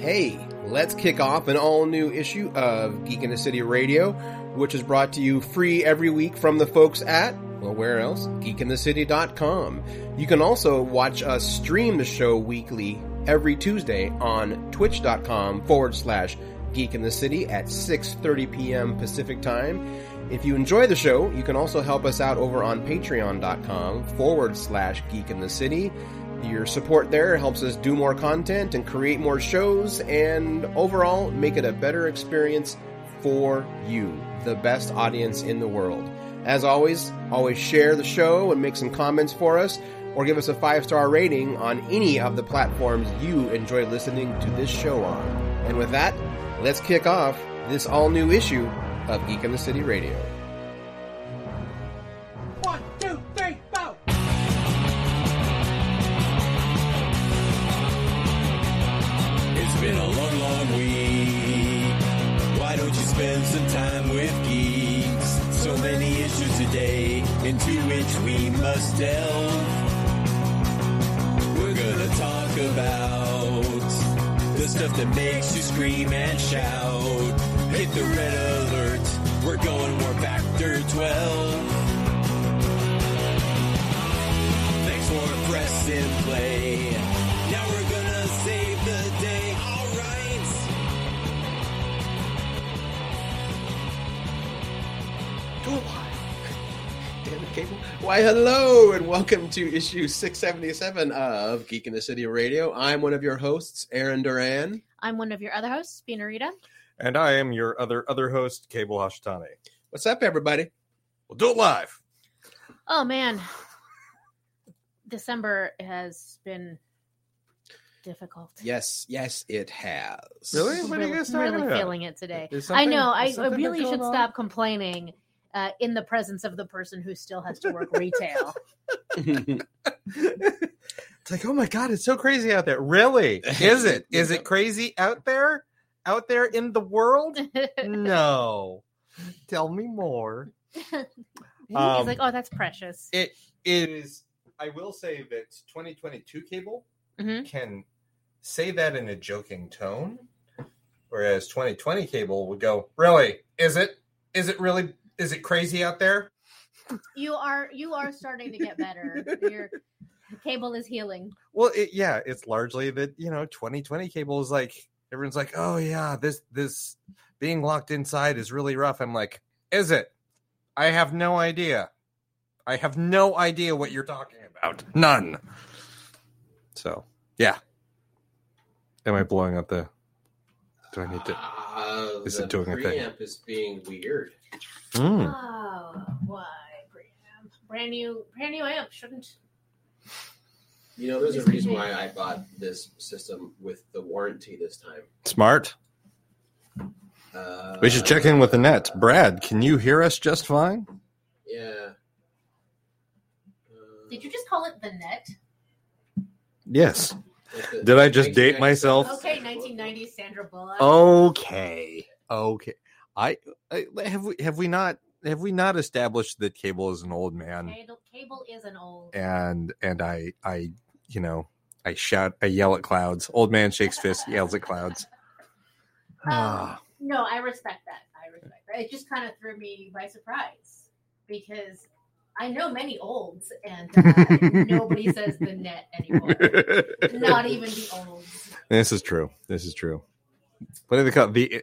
Hey, let's kick off an all new issue of Geek in the City Radio, which is brought to you free every week from the folks at, well, where else? GeekInTheCity.com. You can also watch us stream the show weekly every Tuesday on twitch.com forward slash Geek in the City at 6.30 p.m. Pacific Time. If you enjoy the show, you can also help us out over on patreon.com forward slash Geek in the City. Your support there helps us do more content and create more shows and overall make it a better experience for you, the best audience in the world. As always, always share the show and make some comments for us or give us a five star rating on any of the platforms you enjoy listening to this show on. And with that, let's kick off this all new issue of Geek in the City Radio. Must delve. We're gonna talk about the stuff that makes you scream and shout. Hit the red alert. We're going war factor 12. Thanks for pressing play. Cable. Why, hello, and welcome to issue 677 of Geek in the City Radio. I'm one of your hosts, Aaron Duran. I'm one of your other hosts, Rita. And I am your other other host, Cable Hashitani. What's up, everybody? We'll do it live. Oh man, December has been difficult. Yes, yes, it has. Really? I'm What are you really, guys talking really about? feeling it today. I know. I, I really should on? stop complaining uh, in the presence of the person who still has to work retail. It's like, oh my god, it's so crazy out there. Really? Is it? Is it crazy out there? Out there in the world? No. Tell me more. He's Um, like, oh, that's precious. It is. I will say that 2022 cable Mhm. can say that in a joking tone, whereas 2020 cable would go, "Really? Is it? Is it really? Is it crazy out there?" You are you are starting to get better. Your cable is healing. Well, it, yeah, it's largely that you know 2020 cable is like everyone's like, "Oh yeah, this this being locked inside is really rough." I'm like, "Is it? I have no idea. I have no idea what you're talking about. None." So, yeah. Am I blowing up the? Do I need to? Uh, Is it doing a thing? preamp is being weird. Hmm. Oh, why? Brand new, brand new amp shouldn't. You know, there's a reason why I bought this system with the warranty this time. Smart. Uh, We should check in with the net. Brad, can you hear us just fine? Yeah. Uh, Did you just call it the net? Yes. Did I just date myself? Okay, 1990s Sandra Bullock. Okay. Okay. I, I have we have we not have we not established that cable is an old man Cable, is an old. and and I I you know I shout I yell at clouds. Old man shakes fist, yells at clouds. Ah, No, I respect that. I respect that. It just kind of threw me by surprise because I know many olds and uh, nobody says the net anymore. Not even the olds. this is true. This is true. What do they call it? the?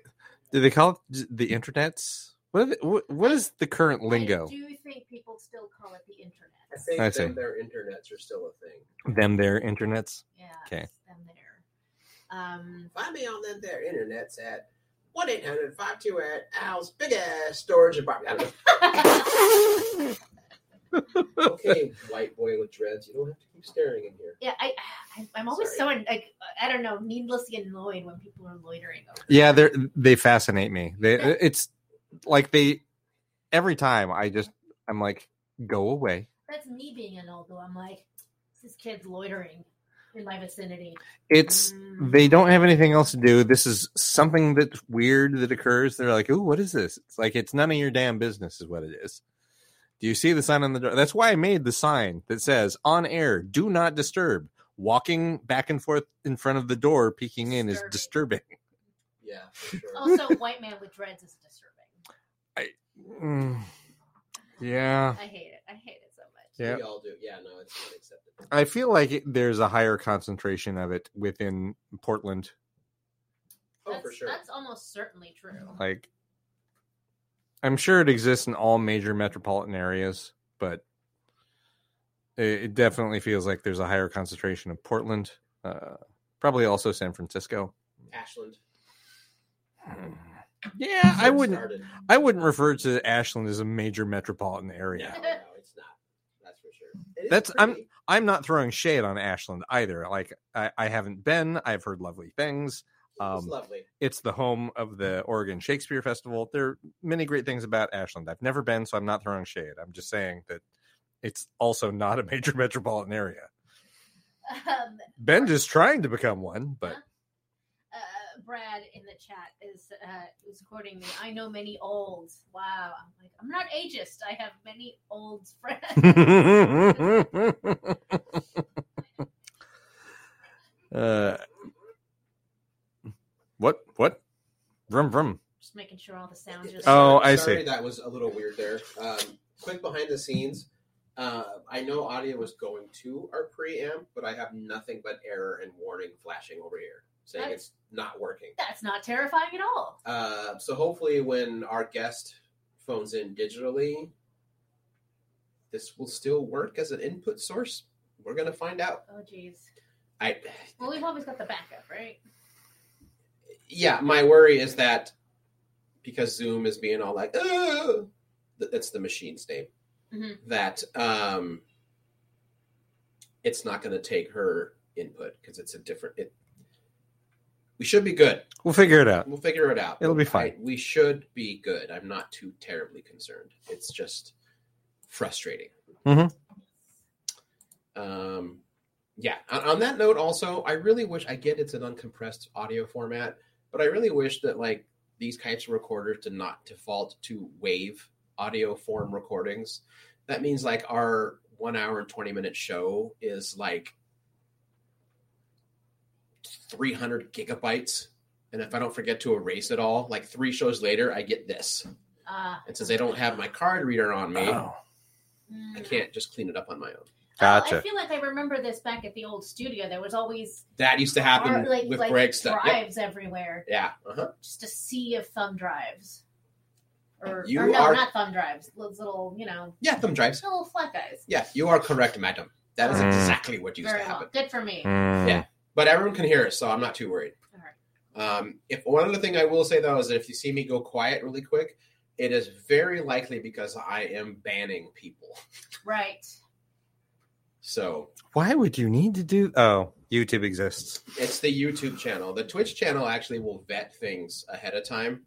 Do they call it the internets? What, they, what what is the current lingo? I do think people still call it the internet. I think I see. them, their internets are still a thing. Them their internets. Yeah. Okay. Them there. Um, Find me on them their internets at 1 800 528 Al's big ass storage apartment. okay, white boy with dreads, you don't have to keep staring in here. yeah, I, I I'm always so like I don't know, needlessly annoyed when people are loitering over. Yeah, they they fascinate me. They it's like they every time I just I'm like go away. That's me being an old though. I'm like, this kid's loitering in my vicinity. It's Mm. they don't have anything else to do. This is something that's weird that occurs. They're like, "Ooh, what is this?" It's like it's none of your damn business, is what it is. Do you see the sign on the door? That's why I made the sign that says "On air, do not disturb." walking back and forth in front of the door, peeking in, is disturbing. Yeah, for sure. Also, white man with dreads is disturbing. Mm, yeah, I hate it. I hate it so much. Yeah. We all do. Yeah, no, it's unacceptable. I feel like it, there's a higher concentration of it within Portland. Oh, that's, for sure. That's almost certainly true. Like, I'm sure it exists in all major metropolitan areas, but it, it definitely feels like there's a higher concentration of Portland. Uh, probably also San Francisco. Ashland. Yeah, I wouldn't. started. I wouldn't refer to Ashland as a major metropolitan area. No, no, it's not. That's for sure. It That's- I'm- I'm not throwing shade on Ashland either. Like I, I haven't been. I've heard lovely things. It's Um, lovely. it's the home of the Oregon Shakespeare Festival. There are many great things about Ashland. I've never been, so I'm not throwing shade. I'm just saying that it's also not a major metropolitan area. Um, Bend is trying to become one, but uh, Brad in the chat is uh, is quoting me. I know many olds. Wow. I'm like, I'm not ageist. I have many olds friends. uh, what? What? Vroom vroom. just making sure all the sounds are. Oh, I sorry see. That was a little weird there. Um, quick behind the scenes. Uh, I know audio was going to our preamp, but I have nothing but error and warning flashing over here saying That's- it's not working. That's not terrifying at all. Uh, so hopefully, when our guest phones in digitally, this will still work as an input source. We're gonna find out. Oh, jeez. I Well, we've always got the backup, right? Yeah, my worry is that because Zoom is being all like, "Ugh," that's the machine's name. Mhm. That um, it's not going to take her input because it's a different. It, we should be good. We'll figure it out. We'll figure it out. It'll be I- fine. we should be good. I'm not too terribly concerned. It's just frustrating. Mhm. Um, yeah. On, on that note, also, I really wish I get it's an uncompressed audio format, but I really wish that like these types of recorders did not default to wave audio form recordings. That means like our one hour and twenty minute show is like 300 gigabytes. And if I don't forget to erase it all, like three shows later, I get this. Uh, And since I don't have my card reader on me, Oh, I can't just clean it up on my own. Gotcha. I feel like I remember this back at the old studio. There was always That used to happen ar- like, with like Greg stuff. Yep. drives everywhere. Yeah. Uh-huh. Just a sea of thumb drives. Or, You or no, are- not thumb drives. Those little, you know, Yeah, thumb drives. little flat guys. Yeah, you are correct, madam. That is Mm. exactly what used Very to well. happen. Good for me. Mm. Yeah. But everyone can hear us, so I'm not too worried. All right. Um, if one other thing I will say though is that if you see me go quiet really quick, it is very likely because I am banning people. Right. So Why would you need to do? Oh, YouTube exists. it's the YouTube channel. The Twitch channel actually will vet things ahead of time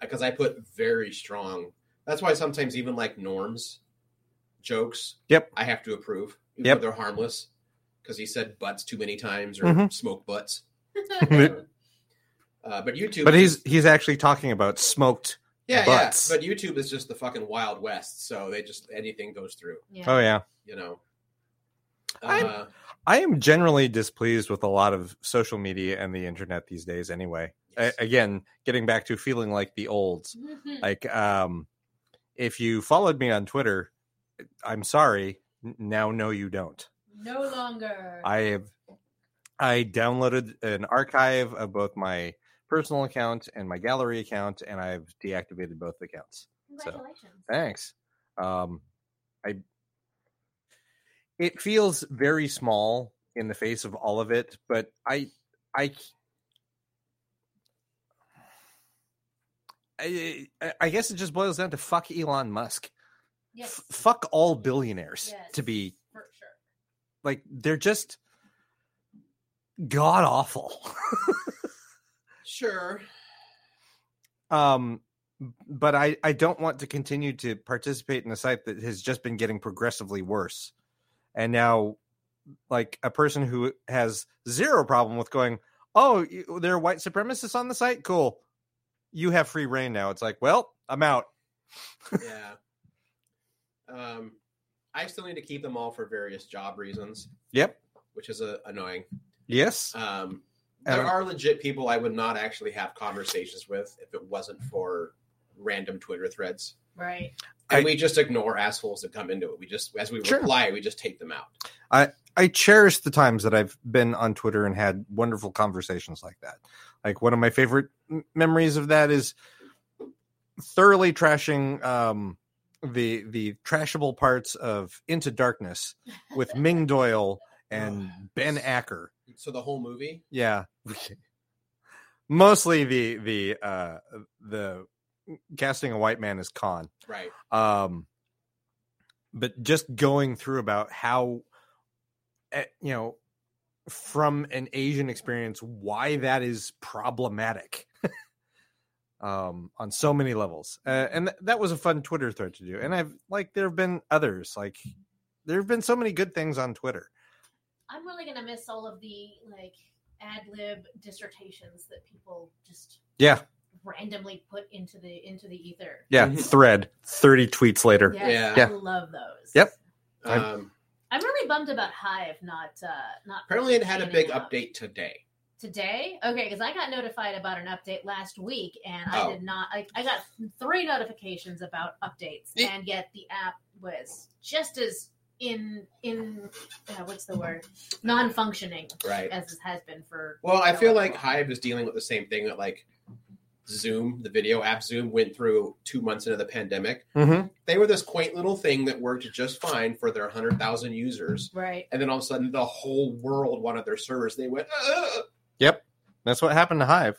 because I put very strong. That's why sometimes even like norms jokes, Yep. I have to approve. Even Yep. they're harmless because he said butts too many times or Mhm. smoke butts. but Uh, but YouTube, But he's he's actually talking about smoked. yeah, butts. yeah. But YouTube is just the fucking wild west, so they just anything goes through. yeah. Oh yeah. You know. Uh, I am generally displeased with a lot of social media and the internet these days. Anyway, yes. A- again, getting back to feeling like the olds. Mhm. Like, um, if you followed me on Twitter, I'm sorry. Now, no, you don't. no longer. I have I downloaded an archive of both my personal account and my gallery account, and I've deactivated both accounts. Congratulations. Thanks. Um, I it feels very small in the face of all of it, but I I I, I guess it just boils down to fuck Elon Musk. Yes. F- fuck all billionaires Yes, to be for sure. like they're just god awful. sure. um but I I don't want to continue to participate in a site that has just been getting progressively worse. And now like a person who has zero problem with going, "Oh, there are white supremacists on the site? Cool. You have free reign now." It's like, "Well, I'm out." yeah. Um, I still need to keep them all for various job reasons. Yep. which is uh, annoying. Yes. Um, there are legit people I would not actually have conversations with if it wasn't for random Twitter threads. Right. And I- we just ignore assholes that come into it. We just, as we Sure. reply, we just take them out. I I cherish the times that I've been on Twitter and had wonderful conversations like that. Like one of my favorite m- memories of that is thoroughly trashing um, the the trashable parts of Into Darkness with Ming Doyle and Ben Acker. So the whole movie, Yeah. Mostly the the uh the casting a white man as Khan. right? Um but just going through about how eh, you know from an Asian experience why that is problematic. um on so many levels. Uh, and th- that was a fun Twitter thread to do. And I've like there have been others like there have been so many good things on Twitter. I'm really gonna miss all of the like ad lib dissertations that people just Yeah. Randomly put into the into the ether. Yeah, Mhm. thread 30 tweets later. Yes, Yeah. I love those. Yep. I'm- Um, I'm really bummed about Hive not uh not apparently, it had a big panning update today. today. Okay, because I got notified about an update last week, and I Oh. did not. I, I got three notifications about updates, Eh. and yet the app was just as in in uh, what's the word non-functioning Right. as it has been for. Well, I feel like while. Hive is dealing with the same thing that like Zoom, the video app Zoom, went through two months into the pandemic. Mm-hmm. They were this quaint little thing that worked just fine for their hundred thousand users, right. and then all of a sudden, the whole world wanted their servers. They went, "Ugh." Yep. That's what happened to Hive.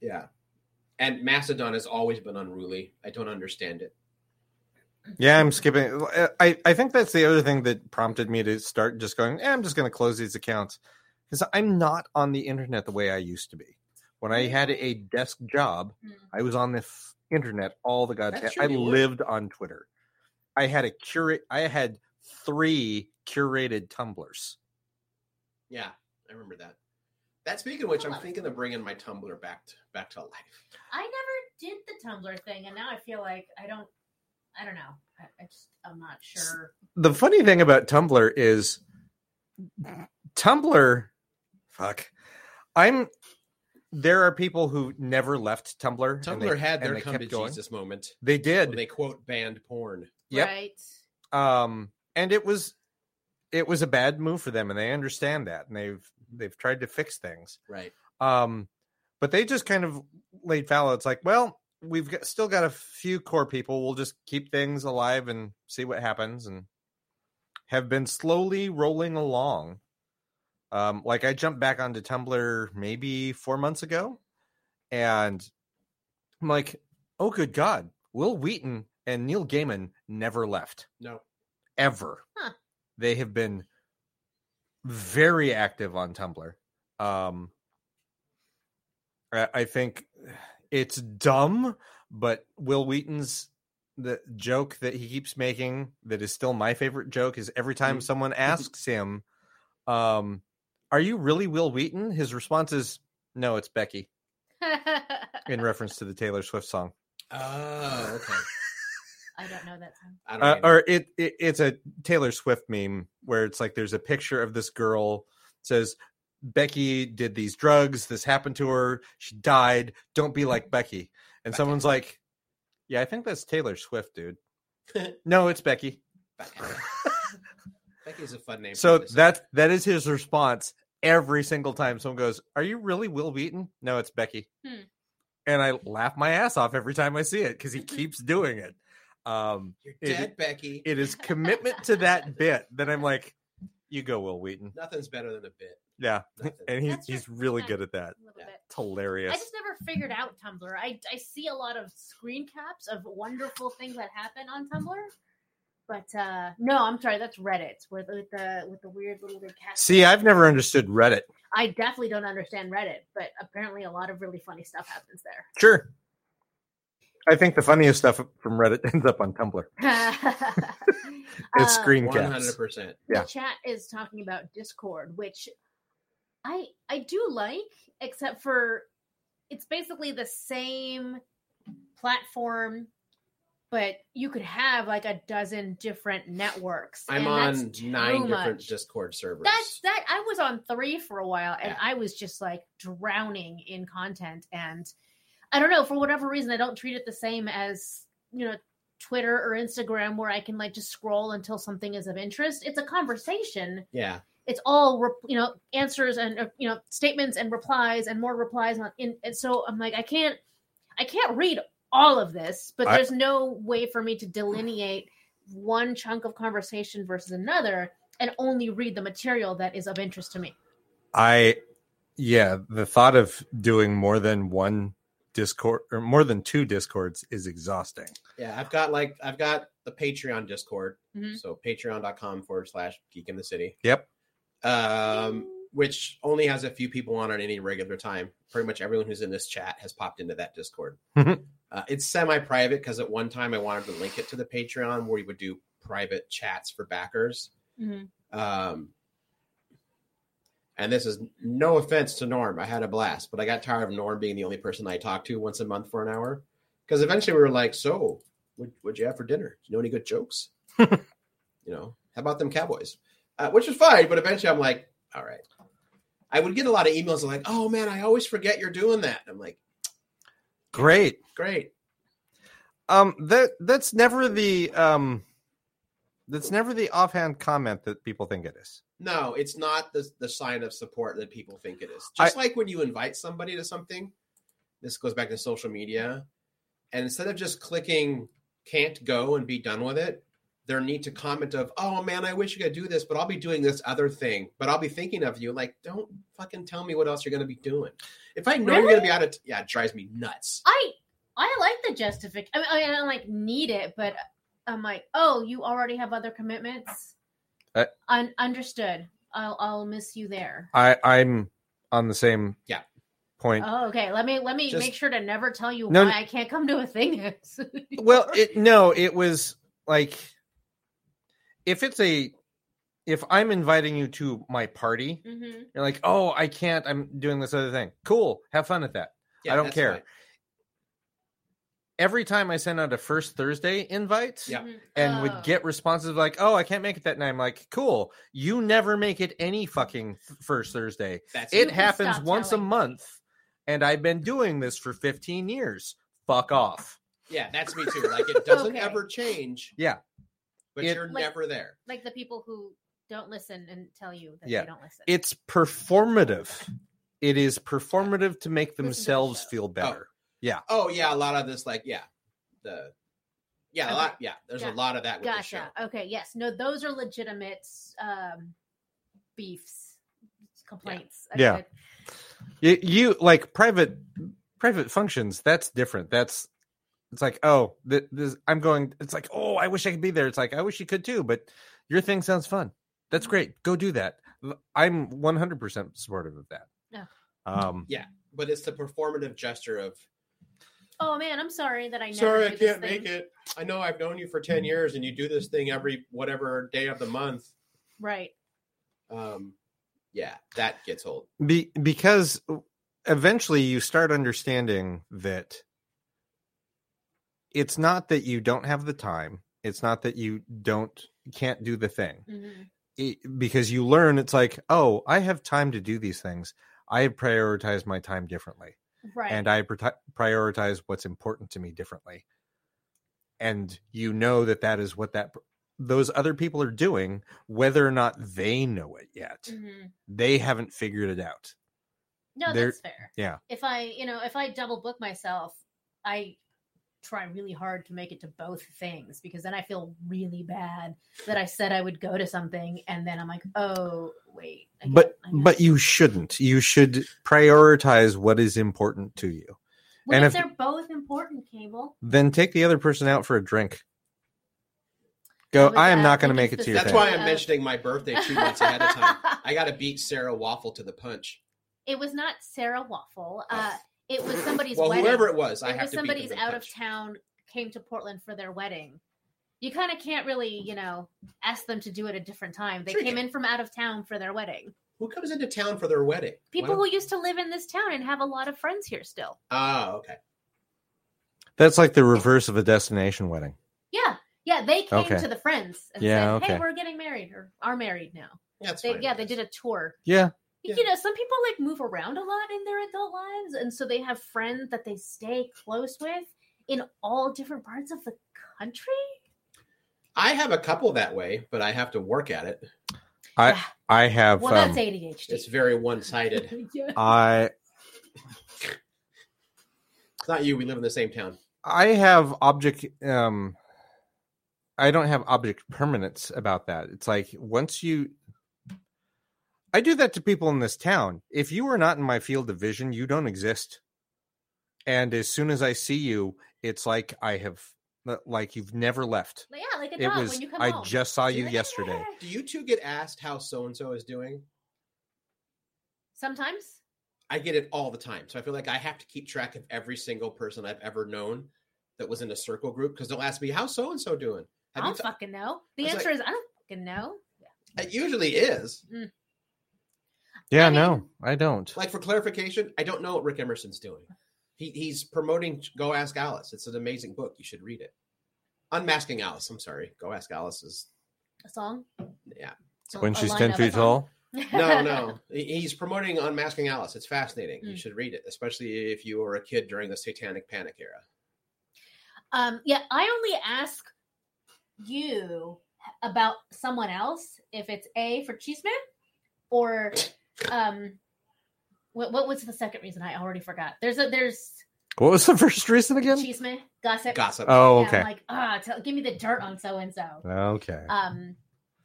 yeah. And Mastodon has always been unruly. I don't understand it. Yeah, I'm skipping. I, I think that's the other thing that prompted me to start just going, eh, I'm just going to close these accounts because I'm not on the internet the way I used to be. When I had a desk job, Mm. I was on the f- internet all the goddamn. That's I lived on Twitter. I had a curate. I had three curated Tumblrs. Yeah, I remember that. That speaking of which, I'm thinking of bringing my Tumblr back to, back to life. I never did the Tumblr thing, and now I feel like I don't. I don't know. I, I just I'm not sure. the funny thing about Tumblr is Tumblr fuck. I'm there are people who never left Tumblr. and Tumblr they- had and their they come kept to going. Jesus moment They when did. they quote banned porn. Yep. Right. Um and it was it was a bad move for them and they understand that and they've they've tried to fix things. Right. Um but they just kind of laid fallow. It's like, well, we've got, still got a few core people. We'll just keep things alive and see what happens and have been slowly rolling along. Um, like I jumped back onto Tumblr maybe four months ago, and I'm like, oh, good God, Wil Wheaton and Neil Gaiman never left No. ever. Huh. They have been very active on Tumblr. Um, I, I think it's dumb, but Wil Wheaton's the joke that he keeps making that is still my favorite joke is every time Mhm. someone asks him, um, "Are you really Wil Wheaton?" His response is, "No, it's Becky," in reference to the Taylor Swift song. Oh, okay. I don't know that song. I don't uh, or it, it it's a Taylor Swift meme where it's like there's a picture of this girl says Becky did these drugs, this happened to her, she died. Don't be like Becky. And Becky. someone's like, "Yeah, I think that's Taylor Swift, dude." no, it's Becky. Becky. Becky's a fun name. So me that that is his response every single time someone goes, "Are you really Wil Wheaton?" No, it's Becky. Hmm. And I laugh my ass off every time I see it because he keeps doing it. Um, you're it- dead, Becky. it is commitment to that bit that I'm like, you go, Wil Wheaton. Nothing's better than a bit. Yeah, Nothing. and he's That's he's really good at that. A little Yeah. bit. It's hilarious. I just never figured out Tumblr. I, I see a lot of screen caps of wonderful things that happen on Tumblr. But uh no, I'm sorry, that's Reddit with, with the with the weird little cast. See, I've never understood Reddit. I definitely don't understand Reddit, but apparently a lot of really funny stuff happens there. Sure. I think the funniest stuff from Reddit ends up on Tumblr. It's Uh, screen One caps. hundred percent. Yeah. The chat is talking about Discord, which I I do like, except for it's basically the same platform, but you could have like a dozen different networks. I'm on nine different much. Discord servers. That's that. I was on three for a while, and Yeah. I was just like drowning in content. And I don't know for whatever reason, I don't treat it the same as you know Twitter or Instagram, where I can like just scroll until something is of interest. It's a conversation. yeah. It's all re- you know answers and uh, you know statements and replies and more replies on. In, and so I'm like, I can't, I can't read all of this, but I- there's no way for me to delineate one chunk of conversation versus another and only read the material that is of interest to me. I, yeah, the thought of doing more than one Discord or more than two Discords is exhausting. Yeah, I've got like I've got the Patreon Discord. Mhm. So patreon.com forward slash geek in the city. Yep. Um which only has a few people on at any regular time. Pretty much everyone who's in this chat has popped into that Discord. uh, it's semi-private because at one time I wanted to link it to the Patreon where we would do private chats for backers. Mhm. Um, and this is no offense to Norm. I had a blast, but I got tired of Norm being the only person I talked to once a month for an hour. Because eventually we were like, "So, what what'd you have for dinner? Do you know any good jokes? you know, how about them Cowboys?" Uh, which is fine, but eventually I'm like, "All right." I would get a lot of emails like, "Oh man, I always forget you're doing that." I'm like, Great. "Great." Um, that that's never the um, that's never the offhand comment that people think it is. No, it's not the the sign of support that people think it is. I- Just like when you invite somebody to something, this goes back to social media, and instead of just clicking "can't go" and be done with it, there need to comment of, "Oh man, I wish you could do this, but I'll be doing this other thing, but I'll be thinking of you." Like, don't fucking tell me what else you're going to be doing. If I know you're going to be out of, t- yeah, it drives me nuts. I I like the justification. I mean, I, mean, I don't like need it, but I'm like, oh, you already have other commitments. Uh, Un- understood. I'll I'll miss you there. I I'm on the same Yeah. point. Oh, okay. Let me let me Just- make sure to never tell you No, why I can't come to a thing. well, it, no, it was like if it's a if I'm inviting you to my party, hmm you're like, oh, I can't. I'm doing this other thing. Cool, have fun at that. Yeah, I don't care. fine. Every time I send out a first Thursday invite, Yeah. and Oh. would get responses like, "Oh, I can't make it that night." I'm like, "Cool, you never make it any fucking first Thursday. That's It happens once a telling me. month, and I've been doing this for 15 years. Fuck off." yeah, that's me too. Like, it doesn't Okay. ever change. Yeah. But It- you're Like- never there. like the people who don't listen and tell you that Yeah. they don't listen. It's performative. It is performative to make the themselves show. feel better. Yeah. Oh yeah, a lot of this, like yeah, the yeah, a lot. Yeah, there's a lot of that with the show. Okay. Yes. No. Those are legitimate um, beefs, complaints. I- Yeah. You, you like private private functions. That's different. That's it's like oh, th- this, I'm going. It's like oh, I wish I could be there. It's like I wish you could too, but your thing sounds fun. That's great. Go do that. I'm 100 percent supportive of that. Yeah. Um. Yeah, but it's the performative gesture of Oh man, I'm sorry that I never. sorry, I can't make it. I know I've known you for ten years, and you do this thing every whatever day of the month. Right. Um, yeah, that gets old. Be, because eventually you start understanding that it's not that you don't have the time. It's not that you don't can't do the thing. hmm it, because you learn it's like oh i have time to do these things i prioritize my time differently Right. and i pri- prioritize what's important to me differently and you know that that is what that those other people are doing whether or not they know it yet Mhm. they haven't figured it out No, There- that's fair. yeah. If I, you know, if I double book myself, I try really hard to make it to both things because then I feel really bad that I said I would go to something and then I'm like, oh wait. I but but you shouldn't you should prioritize what is important to you what and if if- they're both important, Cable? then take the other person out for a drink go but i am that- not going to make it to your That's thing why I'm Uh, mentioning my birthday two months ahead of time. I got to beat Sarah Waffle to the punch. it was not Sarah Waffle. Uh, it was somebody's Well, wedding. whoever it was, I it have was to beat somebody's to out of town came to Portland for their wedding. You kind of can't really, you know, ask them to do it a different time. They Sure came can. in from out of town for their wedding. Who comes into town for their wedding? People who used to live in this town and have a lot of friends here still. Oh, okay. That's like the reverse of a destination wedding. Yeah, yeah, they came Okay. to the friends and Yeah, said, "Hey, okay. we're getting married or are married now." That's They, fine. yeah, they did a tour. Yeah. Yeah. You know, some people like move around a lot in their adult lives, and so they have friends that they stay close with in all different parts of the country. I have a couple that way, but I have to work at it. I I have Well, um, that's ADHD. It's very one sided. yeah. I It's not you. We live in the same town. I have object um I don't have object permanence about that. It's like once you I do that to people in this town. If you are not in my field of vision, you don't exist. And as soon as I see you, it's like I have uh, like you've never left. yeah, like a It dog was when you come I home. just saw you yesterday. Do you two get asked how so and so is doing? Sometimes. I get it all the time. So I feel like I have to keep track of every single person I've ever known that was in a circle group because they'll ask me, How's so and so doing? I Have you don't ta-" fucking know. The answer like- is I don't fucking know. It usually is. Mm. Yeah, I mean- no, I don't. Like for clarification, I don't know what Rick Emerson's doing. He, he's promoting Go Ask Alice. It's an amazing book. You should read it. Unmasking Alice. I'm sorry. Go Ask Alice is A song. yeah. So when she's 10 feet tall. No, no. He's promoting Unmasking Alice. It's fascinating. You Mm. should read it, especially if you were a kid during the Satanic Panic era. Um, yeah, I only ask you about someone else if it's A for Cheeseman or um what what was the second reason? I already forgot. There's a there's What was the first reason again? Cheeseman, gossip. Gossip. Oh, Yeah, okay. I'm like, ah, tell, give me the dirt on so and so. Okay. Um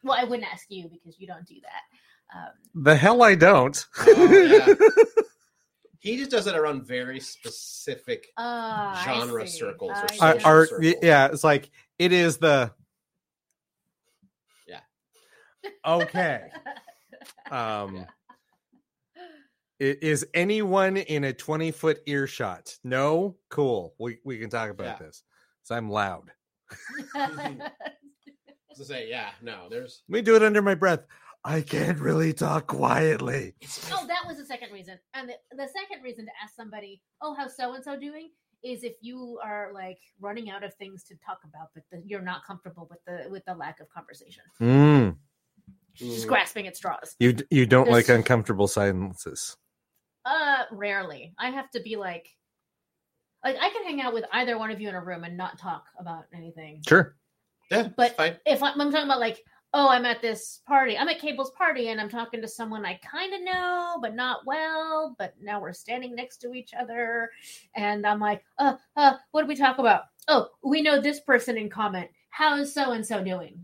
well I wouldn't ask you because you don't do that. Um the hell I don't. Oh, yeah. He just does it around very specific. uh, Genre see. circles or I social Are, circles. yeah, it's like it is the Yeah. Okay. Um i- is anyone in a 20 foot earshot? No? Cool. We we can talk about Yeah. this. So I'm loud. To say, yeah, no, there's. Let me do it under my breath. I can't really talk quietly. Oh, that was the second reason. And the, the second reason to ask somebody, "Oh, how's so and so doing?" is if you are like running out of things to talk about, but the, you're not comfortable with the with the lack of conversation, Mm. just Mm. grasping at straws. You you don't like uncomfortable silences. Uh, rarely. I have to be like, like I can hang out with either one of you in a room and not talk about anything. Sure. Yeah, But- but fine. If I'm, I'm talking about like, oh, I'm at this party, I'm at Cable's party, and I'm talking to someone I kind of know, but not well. But now we're standing next to each other, and I'm like, uh, uh, what did we talk about? Oh, we know this person in common. How's so and so doing?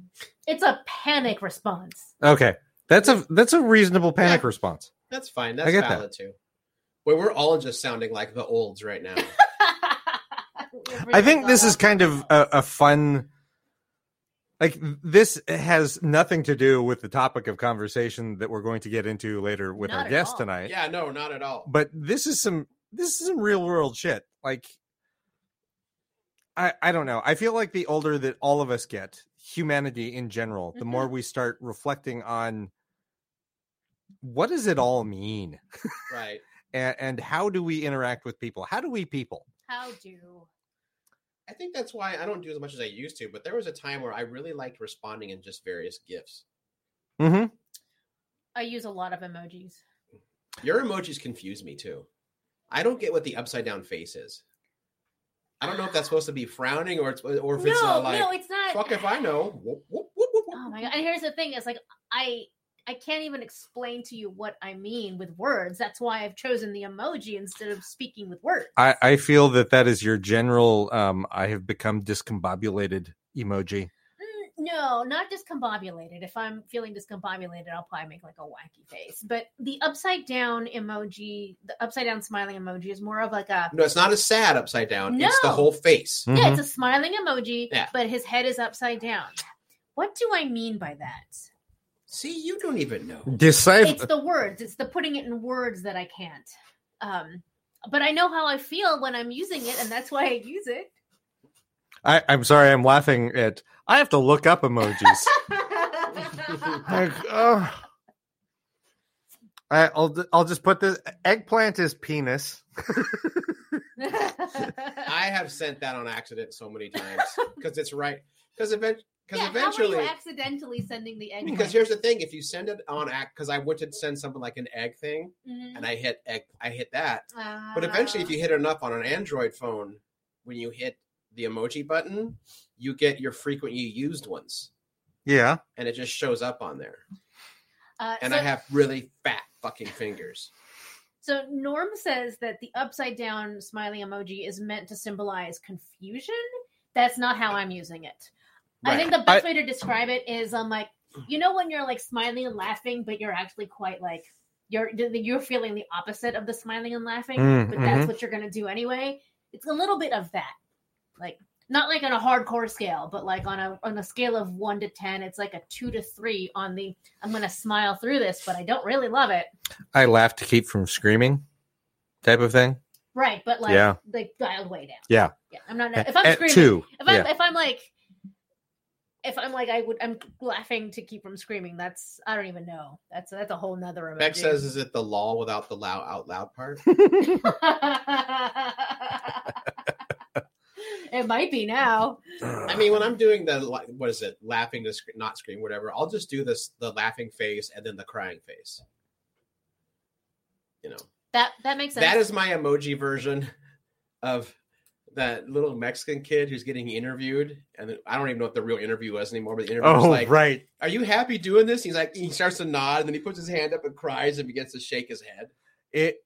It's a panic response. Okay. That's a that's a reasonable panic Yeah. response. That's fine. I That's get that. valid too. Well, we're all just sounding like the olds right now. I think this is kind of a, a fun like this has nothing to do with the topic of conversation that we're going to get into later with Not our at guest all. tonight. yeah, no, not at all. But this is some this is some real world shit. Like I I don't know. I feel like the older that all of us get, humanity in general, the Mhm. more we start reflecting on what does it all mean? Right. And, and how do we interact with people? How do we people? How do I think that's why I don't do as much as I used to. But there was a time where I really liked responding in just various gifs. Mm-hmm. I use a lot of emojis. Your emojis confuse me too. I don't get what the upside down face is. I don't know if that's supposed to be frowning or it's or if no, it's uh, like no, it's not. fuck if I know. Whoop, whoop, whoop, whoop, Oh my god! And here's the thing: it's like I I can't even explain to you what I mean with words. That's why I've chosen the emoji instead of speaking with words. I, I feel that that is your general um I have become discombobulated emoji. Mm, No, not discombobulated. If I'm feeling discombobulated, I'll probably make like a wacky face. But the upside down emoji, the upside down smiling emoji, is more of like a No, it's not a sad upside down. It's the whole face. Mm-hmm. yeah, it's a smiling emoji, Yeah. but his head is upside down. What do I mean by that? See, you don't even know. Decipher. it's the words it's the putting it in words that i can't um but i know how i feel when i'm using it and that's why i use it I, I'm sorry, I'm laughing at. I have to look up emojis. Like, oh. I, I'll I'll just put this eggplant is penis. I have sent that on accident so many times because it's right. Because event, because yeah, eventually, how are you accidentally sending the egg? because here's the thing: if you send it on act, because I went to send something like an egg thing, Mhm. and I hit egg, I hit that. Uh, But eventually, if you hit enough on an Android phone, when you hit the emoji button, you get your frequently used ones, Yeah. and it just shows up on there. uh, And so, I have really fat fucking fingers. so Norm says that the upside down smiley emoji is meant to symbolize confusion. That's not how I'm using it. I think the best way to describe it is I'm like, you know, when you're like smiling and laughing, but you're actually quite like you're you're feeling the opposite of the smiling and laughing, Mm, but that's mhm. what you're gonna do anyway. It's a little bit of that, like not like on a hardcore scale, but like on a on a scale of one to ten, it's like a two to three on the I'm gonna smile through this, but I don't really love it. I laugh to keep from screaming type of thing. Right, but like Yeah. like dialed way down. Yeah. Yeah. I'm not if I'm At screaming two. if I'm Yeah. if I'm like if I'm like I would I'm laughing to keep from screaming, that's I don't even know. That's that's a whole nother emoji. Beck says, "Is it the law without the loud out loud part?" it might be now. I mean, when I'm doing the what is it, laughing to sc- not scream, whatever, I'll just do this the laughing face and then the crying face. You know, That that makes sense. that is my emoji version of that little Mexican kid who's getting interviewed, and I don't even know what the real interview was anymore. But the interview was Oh, like, right. "Are you happy doing this?" He's like, he starts to nod, and then he puts his hand up and cries and begins to shake his head. It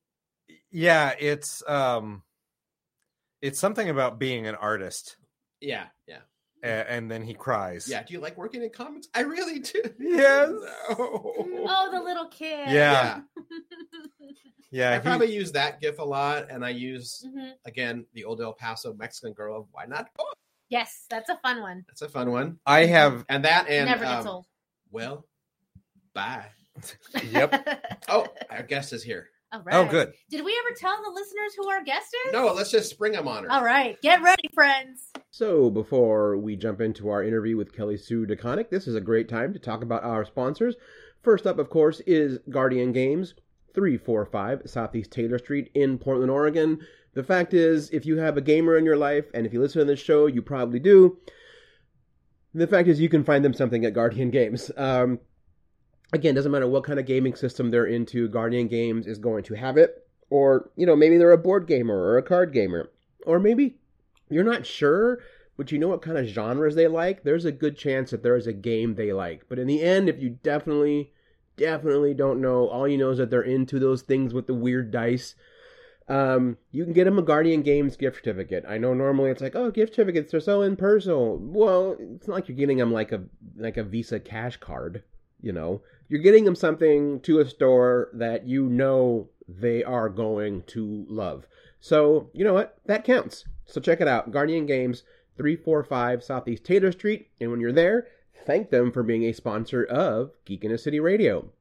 yeah, it's um it's something about being an artist. Yeah, yeah, a- And then he cries. yeah. Do you like working in comics? I really do. Yes. No. Oh, the little kid. Yeah. Yeah. I he- probably use that gif a lot, and I use Mhm. again the old El Paso Mexican girl. of Why not? Oh, Yes, that's a fun one. that's a fun one. I have And that and Never gets um, old. well, bye. Yep. Oh, our guest is here. All right. Oh good. Did we ever tell the listeners who our guest is? No, let's just spring them on her. All right, get ready, friends. So, before we jump into our interview with Kelly Sue DeConnick, this is a great time to talk about our sponsors. First up, of course, is Guardian Games, 345 Southeast Taylor Street in Portland, Oregon. The fact is, if you have a gamer in your life, and if you listen to this show, you probably do, the fact is you can find them something at Guardian Games. Um, again, doesn't matter what kind of gaming system they're into, Guardian Games is going to have it. Or, you know, maybe they're a board gamer or a card gamer. Or maybe you're not sure, but you know what kind of genres they like, there's a good chance that there is a game they like. But in the end, if you definitely, definitely don't know, all you know is that they're into those things with the weird dice. Um, you can get them a Guardian Games gift certificate. I know normally it's like, oh, gift certificates are so impersonal. Well, it's not like you're getting them like a like a Visa cash card. You know, you're getting them something to a store that you know they are going to love. So, you know what? That counts. So check it out. Guardian Games, 345 Southeast Taylor Street. And when you're there, thank them for being a sponsor of Geek in a City Radio.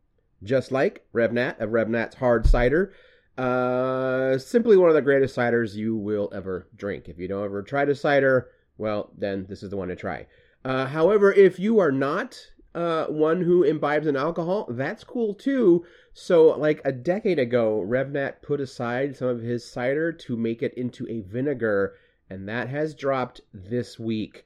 Just like Revnat of Revnat's Hard Cider. Uh, simply one of the greatest ciders you will ever drink. If you don't ever try a cider, well, then this is the one to try. Uh, however, if you are not uh, one who imbibes in alcohol, that's cool too. So, like a decade ago, Revnat put aside some of his cider to make it into a vinegar, and that has dropped this week.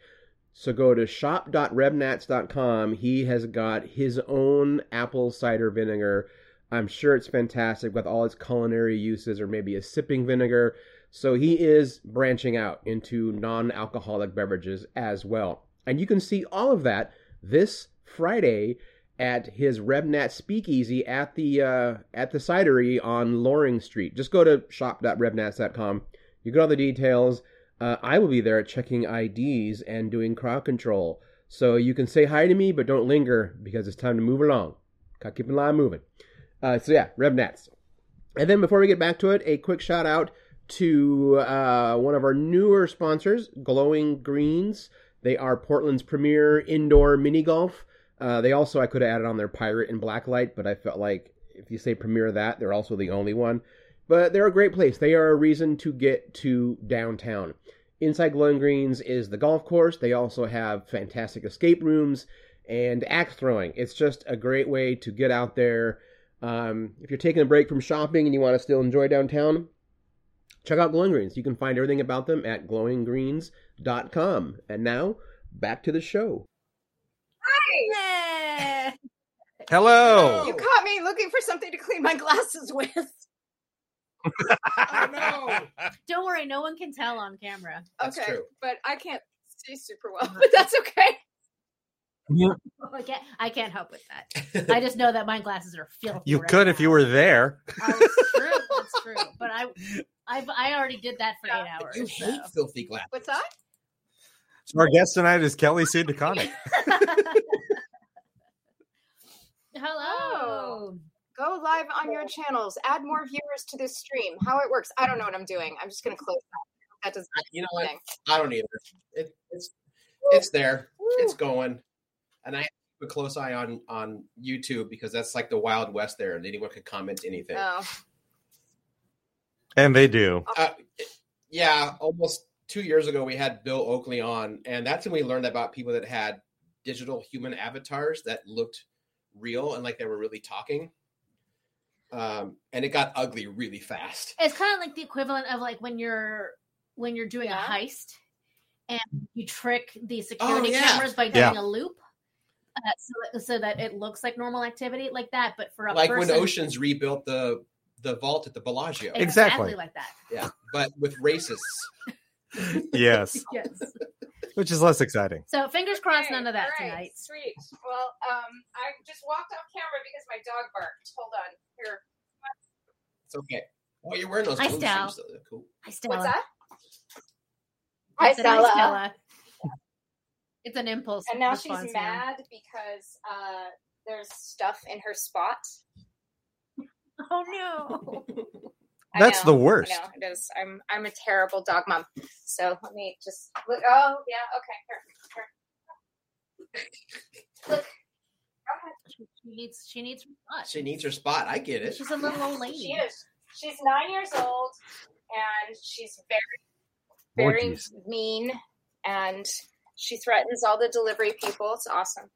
So go to shop.revnats.com. He has got his own apple cider vinegar. I'm sure it's fantastic with all its culinary uses, or maybe a sipping vinegar. So he is branching out into non alcoholic beverages as well. And you can see all of that this Friday at his Revnat Speakeasy at the uh, at the cidery on Loring Street. Just go to shop.revnats.com. You get all the details. Uh, I will be there checking IDs and doing crowd control. So you can say hi to me, but don't linger because it's time to move along. Gotta keep the line moving. Uh, so yeah, Revnats. And then before we get back to it, a quick shout out to uh, one of our newer sponsors, Glowing Greens. They are Portland's premier indoor mini golf. Uh, they also, I could have added on their Pirate and Blacklight, but I felt like if you say premiere that, they're also the only one. But they're a great place. They are a reason to get to downtown. Inside Glowing Greens is the golf course. They also have fantastic escape rooms and axe throwing. It's just a great way to get out there. Um, if you're taking a break from shopping and you want to still enjoy downtown, check out Glowing Greens. You can find everything about them at glowinggreens.com. And now, back to the show. Yeah. Hello. You caught me looking for something to clean my glasses with. Oh no! Don't worry, no one can tell on camera. That's okay, true. but I can't see super well, but that's okay. Oh, I can't. I can't help with that. I just know that my glasses are filthy. You right could if you were there. Oh, it's true. That's true. But I, I've, I already did that for eight hours. you so. hate filthy glass. What's that? So our guest tonight is Kelly Sue DeConnick. Hello. Go live on your channels. Add more viewers to this stream. How it works? I don't know what I'm doing. I'm just gonna close that. That doesn't. You know what? thing. I don't either. It, it's it's there. It's going, and I keep a close eye on on YouTube because that's like the Wild West there, and anyone could comment anything. Oh, And they do. Uh, yeah, almost two years ago, we had Bill Oakley on, and that's when we learned about people that had digital human avatars that looked real and like they were really talking. Um, and it got ugly really fast. It's kind of like the equivalent of like when you're when you're doing Yeah. a heist and you trick the security yeah. cameras by Yeah. doing a loop. Uh, so, that, so that it looks like normal activity like that, but for a Like person, when Oceans rebuilt the the vault at the Bellagio. exactly, Exactly. like that. Yeah, but with racists. Yes. Yes. Which is less exciting. So fingers crossed, Okay, none of that all right, tonight. Sweet. Well, um, I just walked off camera because my dog barked. Hold on. Here. It's okay. Oh, you're wearing those Hi, blue Stal. shoes. though. They're cool. Hi, Stella. What's that? I Hi, said, "Hi, Stella. Stella." It's an impulse. And now response she's now. mad because uh, there's stuff in her spot. Oh no! I That's know, the worst. I know it is. I'm I'm a terrible dog mom. So let me just look. Oh yeah, okay. Here, here. Look. she needs. She needs. What? She needs her spot. I get it. She's a little old lady. She is. She's nine years old, and she's very, very Orgies. mean, and she threatens all the delivery people. It's awesome.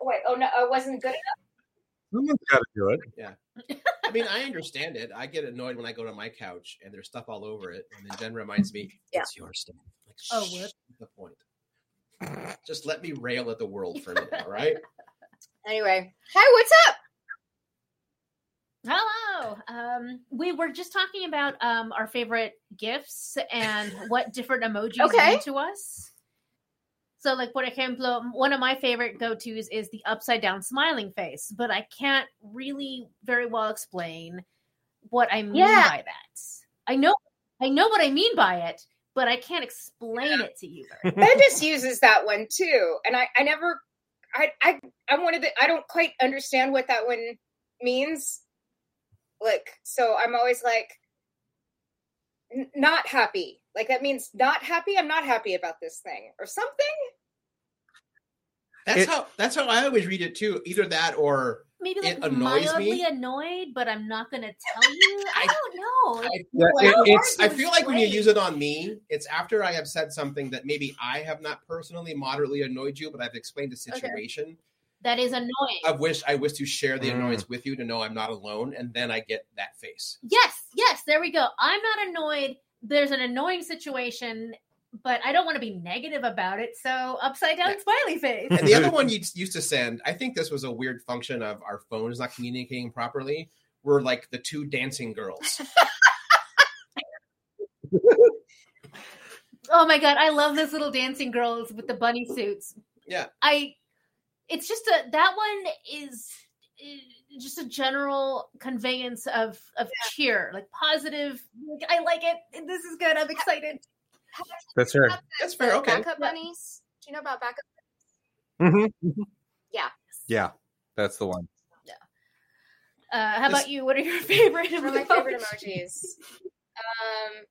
Oh, wait. Oh no, oh, it wasn't good enough. Someone's got to do it. I mean, I understand it. I get annoyed when I go to my couch and there's stuff all over it, and then Jen reminds me, Yeah. "It's your stuff." Like, Oh, shh, what? the point? Just let me rail at the world for a minute, all right? Anyway, hi. What's up? Hello. Um, we were just talking about um our favorite gifts and what different emojis Okay. mean to us. So, like, for example, one of my favorite go tos is the upside down smiling face, but I can't really very well explain what I mean Yeah. by that. I know, I know what I mean by it, but I can't explain it to you. Very Ben just uses that one too, and I, I never, I, I, I'm one of the, I don't quite understand what that one means. Like, so I'm always like, n- not happy. Like that means not happy. I'm not happy about this thing or something. That's It- how that's how I always read it too. Either that or maybe It annoys mildly me. annoyed, but I'm not going to tell you. I, I- don't know. I, Yeah, feel it- like- it's- I feel like when you use it on me, it's after I have said something that maybe I have not personally moderately annoyed you, but I've explained the situation that is annoying. I wish I wish to share the Mm. annoyance with you to know I'm not alone, and then I get that face. Yes, yes, there we go. I'm not annoyed. There's an annoying situation, but I don't want to be negative about it. So upside down Yeah. smiley face. And the other one you used to send, I think this was a weird function of our phones not communicating properly. Were like the two dancing girls. Oh my god, I love those little dancing girls with the bunny suits. Yeah. I it's just a that one is is just a general conveyance of of cheer, like positive. Like, I like it. This is good. I'm excited. That's right. That's fair. Okay. Backup bunnies. Do you know about backup? Mhm. Yeah. Yeah. That's the one. Uh, how This- about you? What are your favorite? One of my favorite emojis. Um,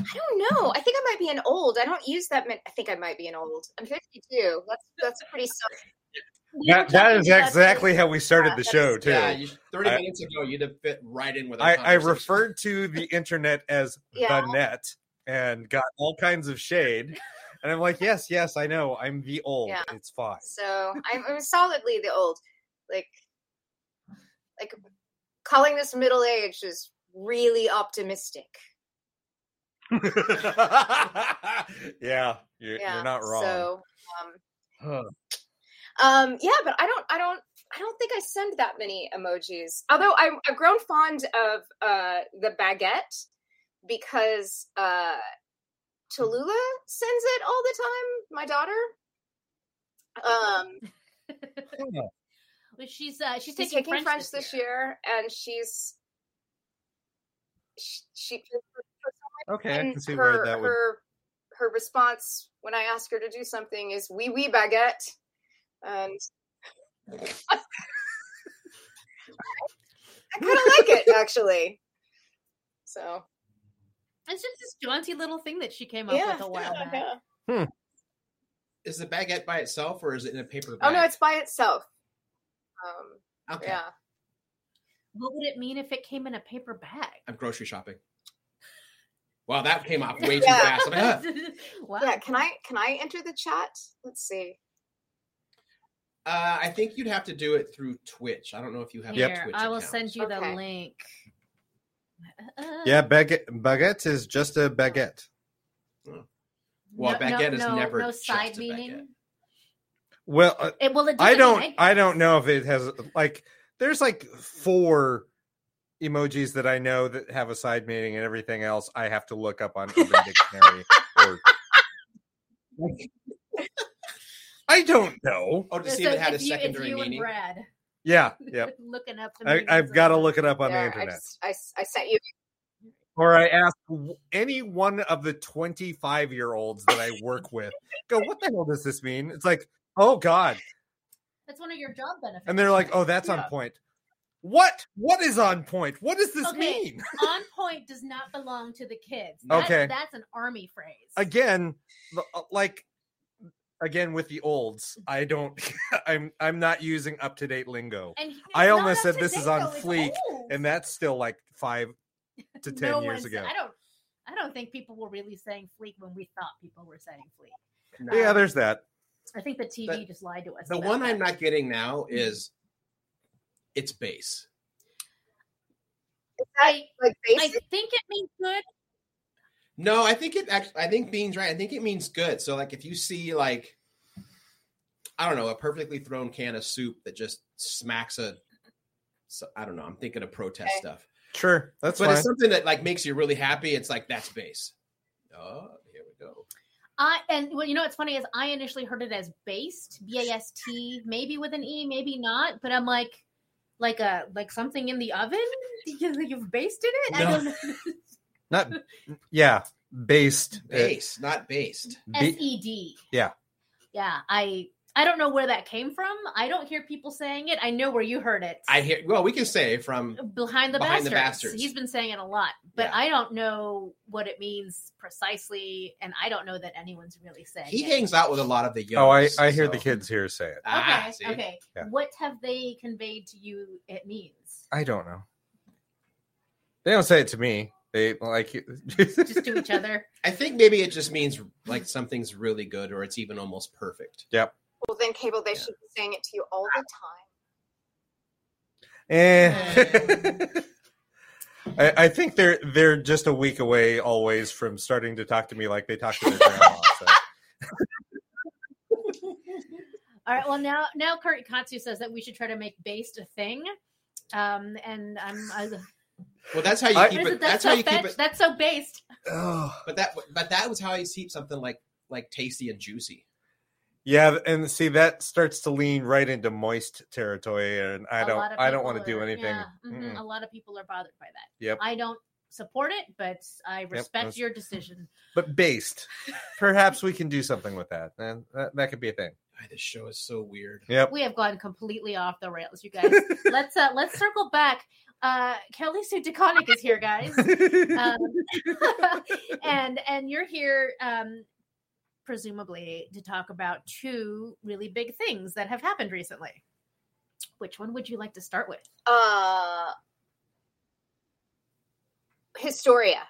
I don't know. I think I might be an old. I don't use that. Many, I think I might be an old. I'm 52. That's that's a pretty. self- That, that talking is about exactly how we started Yeah, the show, is- too. Yeah, you, thirty I- minutes ago, you'd have fit right in with. Our I, I referred to the internet as Yeah. the net and got all kinds of shade. And I'm like, yes, yes, I know. I'm the old. Yeah. It's fine. So I'm, I'm solidly the old. Like, like calling this middle age is really optimistic. yeah, you're, Yeah. you're not wrong. So, um, Huh. um, yeah, but I don't, I don't, I don't think I send that many emojis. Although I'm, I've grown fond of uh, the baguette because uh, Tallulah sends it all the time. My daughter. Um, Well, she's uh, she's, she's taking, taking French, French, this year. and she's she, she okay, I can see her, where that would. her her response when I ask her to do something is "oui oui baguette," and I kind of like it actually. So It's just this jaunty little thing that she came up yeah, with a while yeah, back. yeah. Is the baguette by itself or is it in a paper bag? Oh no, it's by itself. Um, okay. yeah. What would it mean if it came in a paper bag? I'm grocery shopping. Wow, that came off way too fast. I'm like, "Huh." wow. Yeah, can I can I enter the chat? Let's see. Uh, I think you'd have to do it through Twitch. I don't know if you have a Here, Twitch I will account. send you the link. Yeah, baguette, baguette is just a baguette. Well, baguette is no, never no side a meaning. baguette. Well, uh, It, well, it I don't. mean I don't know if it has like. There's like four emojis that I know that have a side meaning, and everything else I have to look up on Urban Dictionary. Or, I don't know. Oh, to So see if it had a if you, if secondary you and meaning. Brad Yeah, yeah. looking up the I, I've got to look it up on the internet. I, internet, just, I, s- I sent you. or I ask any one of the 25 year olds that I work with. Go, what the hell does this mean? It's like, oh God, That's one of your job benefits. and they're like, oh, that's on point. What? What is on point? What does this Okay. mean? on point does not belong to the kids. That- Okay. that's an army phrase. again uh, like again with the olds i don't i'm i'm not using up-to-date lingo I almost said this is on fleek, old. and that's still like five to ten No years ago said- I don't. I don't think people were really saying fleek when we thought people were saying fleek. yeah there's that I think the TV The- just lied to us. The one that. I'm not getting now mm-hmm. is it's base. I, like I think it means good. No, I think it actually. I think Bean's right. I think it means good. So, like, if you see like, I don't know, a perfectly thrown can of soup that just smacks a, so, I don't know. I'm thinking of protest Okay. stuff, sure that's but fine it's something that like makes you really happy. It's like that's base. Oh, here we go. I and well, you know what's funny is I initially heard it as based, B A S T, maybe with an E, maybe not. But I'm like, like a like something in the oven. You- You've basted it. I No. don't yeah based uh, Base, not based. S be- E D. Yeah. Yeah. I I don't know where that came from. I don't hear people saying it. I know where you heard it. I hear. Well, we can say from behind the Behind the bastards. Bastards. He's been saying it a lot, but Yeah. I don't know what it means precisely, and I don't know that anyone's really saying. he it. hangs out with a lot of the young. oh i i hear the kids here say it Ah, Okay, see? okay. Yeah. What have they conveyed to you? It means i don't know they don't say it to me they like just to each other. I think maybe it just means like something's really good or it's even almost perfect. Yep. Well, then, Cable, they Yeah. should be saying it to you all the time. Eh. I, I think they're they're just a week away always from starting to talk to me like they talk to their grandma. So. All right. Well, now now Kurt Katsu says that we should try to make based a thing. Um, and I'm. I, Well, that's how you I- keep it. it- That's that's how so you keep it. That's so based. Oh. But that but that was how you keep something like like tasty and juicy. Yeah, and see that starts to lean right into moist territory, and I A don't I don't want to do anything. yeah, mhm, Mm-mm. A lot of people are bothered by that. Yep. I don't support it, but I respect that's- your decision. But based, perhaps we can do something with that, and that, that could be a thing. God, this show is so weird. Yep. We have gone completely off the rails, you guys. let's uh let's circle back. Uh Kelly Sue DeConnick is here, guys. Um, and and you're here um presumably to talk about two really big things that have happened recently. Which one would you like to start with? Uh, Historia.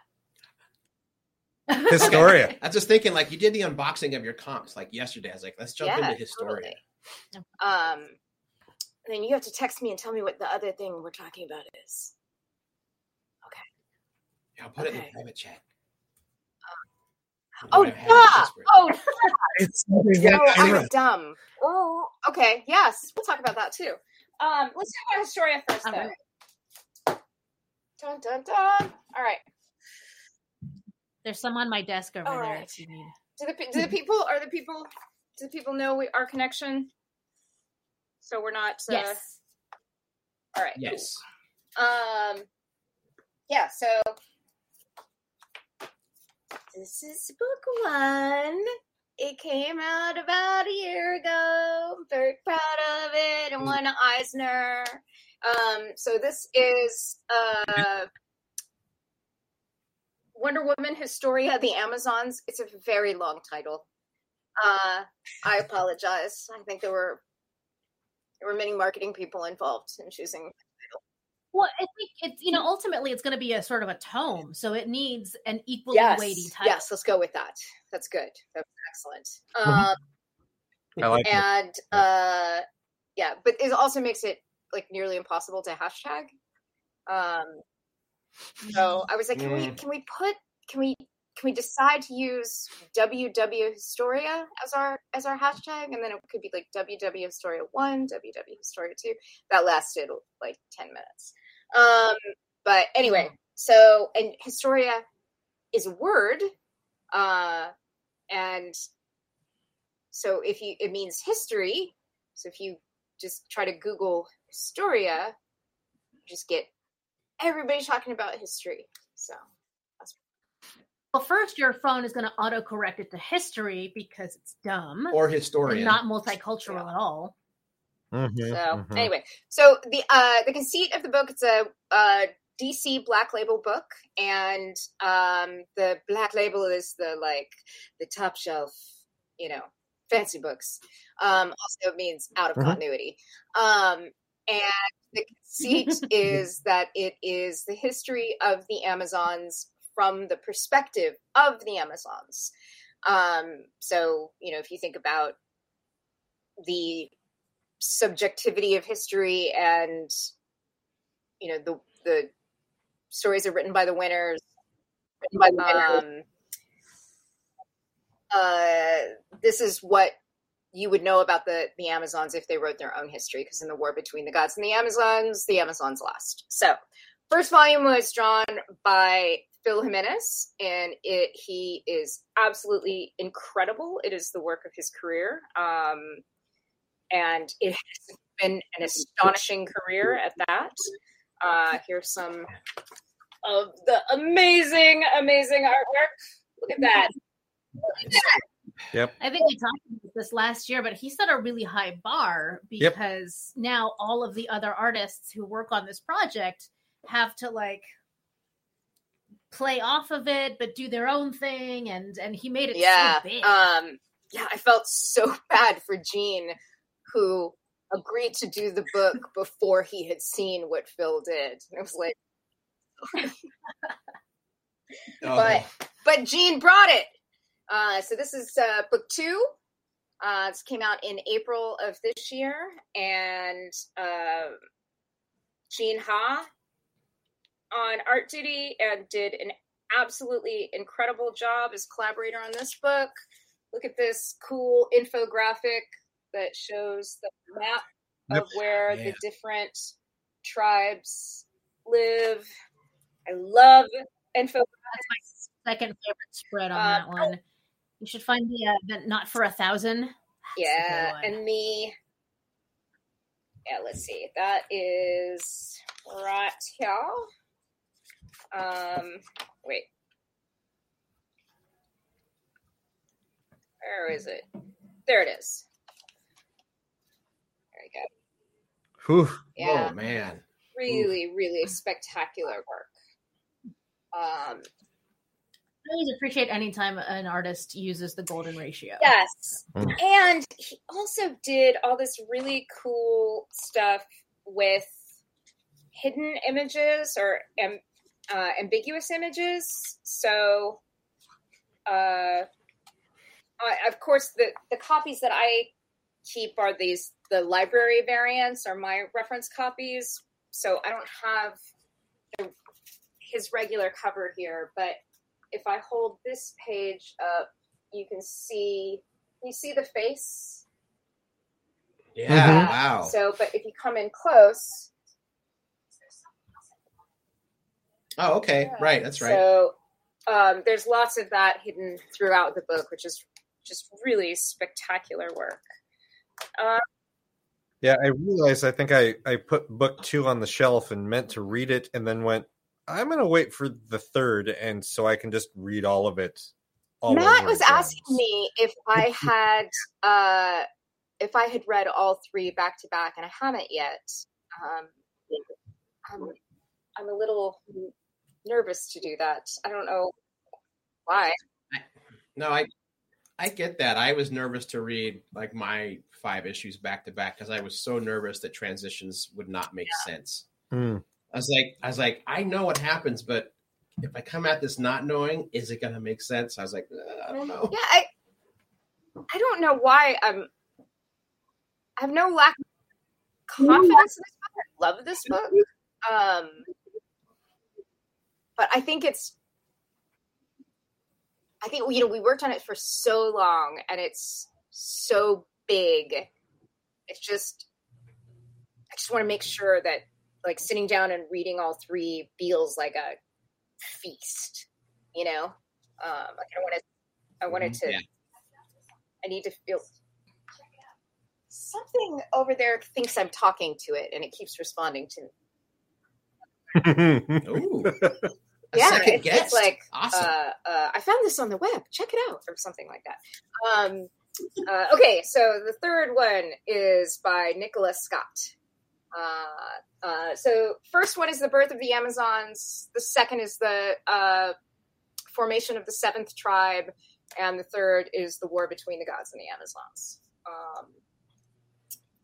Historia. Okay. I was just thinking, like you did the unboxing of your comps like yesterday. I was like, let's jump Yeah, into Historia. totally. Um, and then you have to text me and tell me what the other thing we're talking about is. Okay. Yeah, I'll put it in the private chat. Oh I yeah. Oh, It's oh, I'm dumb. Oh, okay. Yes, we'll talk about that too. Um, let's talk about Historia first, All though. right. Dun dun dun. All right. There's some on my desk over All there right. if you need. Do the do the people are the people do the people know we, our connection? So we're not. Uh, Yes. All right. Yes. Um. Yeah. So this is book one. It came out about a year ago. I'm very proud of it. And won an Eisner. Um. So this is uh. Wonder Woman Historia, the Amazons. It's a very long title. Uh, I apologize. I think there were there were many marketing people involved in choosing Well, I think it's you know ultimately it's going to be a sort of a tome, so it needs an equally yes, weighty title. yes, let's go with that. That's good. That's excellent. Mhm. Um, I like it. and uh, yeah, but it also makes it like nearly impossible to hashtag. Um, so I was like, can we Mm. can we put can we can we decide to use WW Historia as our as our hashtag, and then it could be like WW Historia one, WW Historia two. That lasted like ten minutes. Um, but anyway, so and Historia is a word, uh, and so if you it means history. So if you just try to Google Historia, you just get everybody talking about history. So Well, first your phone is going to autocorrect it to history because it's dumb Or and historian. not multicultural at all. Mhm, So mhm. anyway, so the uh the conceit of the book it's a uh DC Black Label book, and um the Black Label is the like the top shelf, you know, fancy books. Um, also it means out of Mhm. continuity. Um, and the conceit is that it is the history of the Amazons from the perspective of the Amazons. Um, so you know, if you think about the subjectivity of history and you know the the stories are written by the winners written by the winners. Um, uh, this is what you would know about the the Amazons if they wrote their own history because in the war between the gods and the Amazons the Amazons lost so first volume was drawn by Phil Jimenez and it he is absolutely incredible it is the work of his career um, and it has been an astonishing career at that. Uh, here's some of the amazing, amazing artwork. Look at that. Yep, I think we talked about this last year, but he set a really high bar Yep. because now all of the other artists who work on this project have to like play off of it, but do their own thing, and and he made it Yeah. so big. Um, yeah, I felt so bad for Gene, who agreed to do the book before he had seen what Phil did. And it was like, Oh. but but Gene brought it. Uh, so this is uh, book two. Uh, this came out in April of this year, and uh, Gene Ha on art duty and did an absolutely incredible job as collaborator on this book. Look at this cool infographic that shows the map of where Yeah. the different tribes live. I love info. Second favorite spread on Uh, that one. You should find the, uh, the not for a thousand. That's Yeah, one. and the yeah, let's see. That is right here. Um, wait, where is it? There it is. There you go. Whew. Yeah, Oh man. really, really spectacular work. Um, I always appreciate anytime an artist uses the golden ratio. Yes. Mm. And he also did all this really cool stuff with hidden images or um, uh, ambiguous images. So, uh, I, of course, the, the copies that I keep are these the library variants are my reference copies. So I don't have the, his regular cover here, but if I hold this page up, you can see you see the face. Yeah. Mhm. Wow. So, but if you come in close, oh, okay. Yeah. Right. That's right. So um, there's lots of that hidden throughout the book, which is just really spectacular work. Uh, Yeah, I realized I think I, I put book two on the shelf and meant to read it and then went, I'm going to wait for the third. And so I can just read all of it. all Matt was again. asking me if I had uh, if I had read all three back to back, and I haven't yet. Um, I'm, I'm a little nervous to do that. I don't know why. No, I I get that. I was nervous to read like my five issues back to back because I was so nervous that transitions would not make sense. Hmm. I was like, I was like, I know what happens, but if I come at this not knowing, is it going to make sense? I was like, uh, I don't know. Yeah, I I don't know why I'm. I have no lack of confidence in this book. I love this book. Um, but I think it's. I think you know we worked on it for so long, and it's so big. It's just. I just want to make sure that, like, sitting down and reading all three feels like a feast. You know, um, like I want to. I wanted to. Yeah. I need to feel something over there thinks I'm talking to it, and it keeps responding to me. A Yeah, second it's- guess. it's like, awesome. Uh, uh, I found this on the web. Check it out, or something like that. Um, uh, okay, so the third one is by Nicola Scott. Uh, uh, so first one is the birth of the Amazons. The second is the uh, formation of the seventh tribe, and the third is the war between the gods and the Amazons. Um,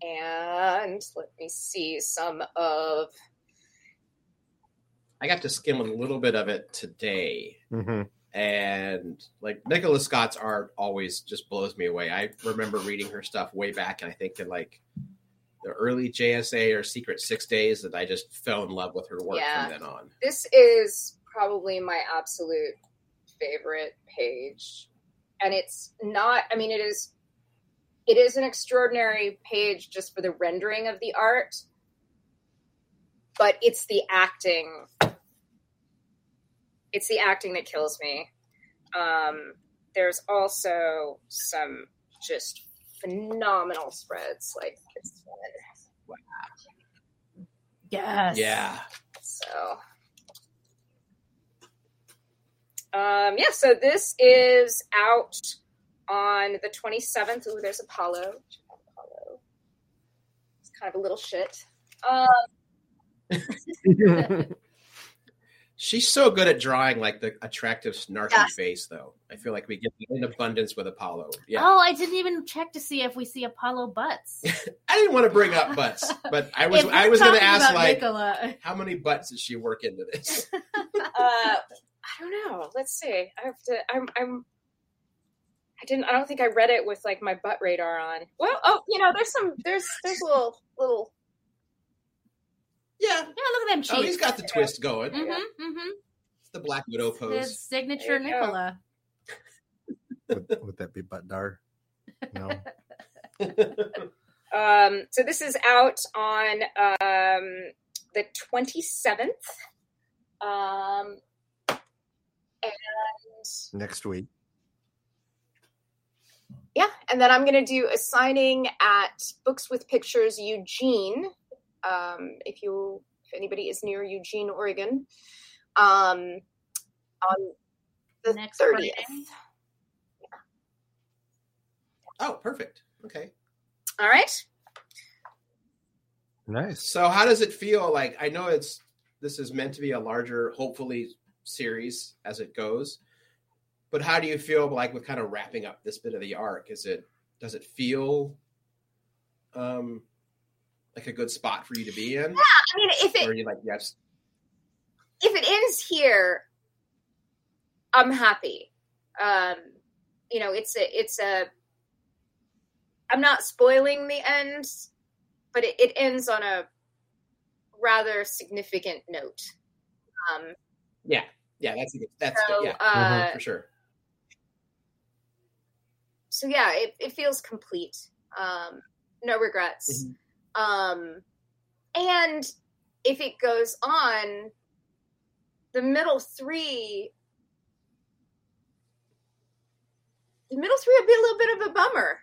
and let me see some of I got to skim a little bit of it today. Mhm. and like Nicola Scott's art always just blows me away. I remember reading her stuff way back, and I think in like the early JSA or Secret Six Days that I just fell in love with her work Yeah. from then on. this is probably my absolute favorite page and it's not i mean it is it is an extraordinary page just for the rendering of the art but it's the acting it's the acting that kills me um there's also some just phenomenal spreads like this one Wow. Yes. Yeah, so, um, yeah, so this is out on the 27th. Ooh, there's Apollo. Apollo. It's kind of a little shit. Um, she's so good at drawing like the attractive, snarky Yes. face, though. I feel like we get in abundance with Apollo. Yeah, Oh, I didn't even check to see if we see Apollo butts. I didn't want to bring up butts, but I was I was going to ask like Nicola. how many butts does she work into this? uh, I don't know. Let's see. I have to. I'm. I'm. I didn't. I don't think I read it with like my butt radar on. Well, oh, you know, there's some. There's there's little little. Yeah. Yeah, look at them cheeks. Oh, he's got the twist going. Mm-hmm, mm-hmm. It's the Black Widow pose. His signature There you go. Nicola. would, would that be Buttar? No. Um, so this is out on um, the 27th. Um, and Next week. yeah, and then I'm going to do a signing at Books with Pictures Eugene. Um, if you, if anybody is near Eugene, Oregon, um, on the Next 30th. Friday. oh, perfect. Okay. All right. Nice. So how does it feel like I know it's this is meant to be a larger hopefully series as it goes. But how do you feel like with kind of wrapping up this bit of the arc? Is it does it feel um like a good spot for you to be in? Yeah, I mean, if it Or are you like, yes, if it ends here, I'm happy. Um, you know, it's a it's a. I'm not spoiling the end, but it, it ends on a rather significant note. Um, Yeah. Yeah, that's good, that's So, yeah, uh, for sure. so yeah, it, it feels complete. Um, no regrets. Mhm. Um, and if it goes on, the middle three, the middle three would be a little bit of a bummer,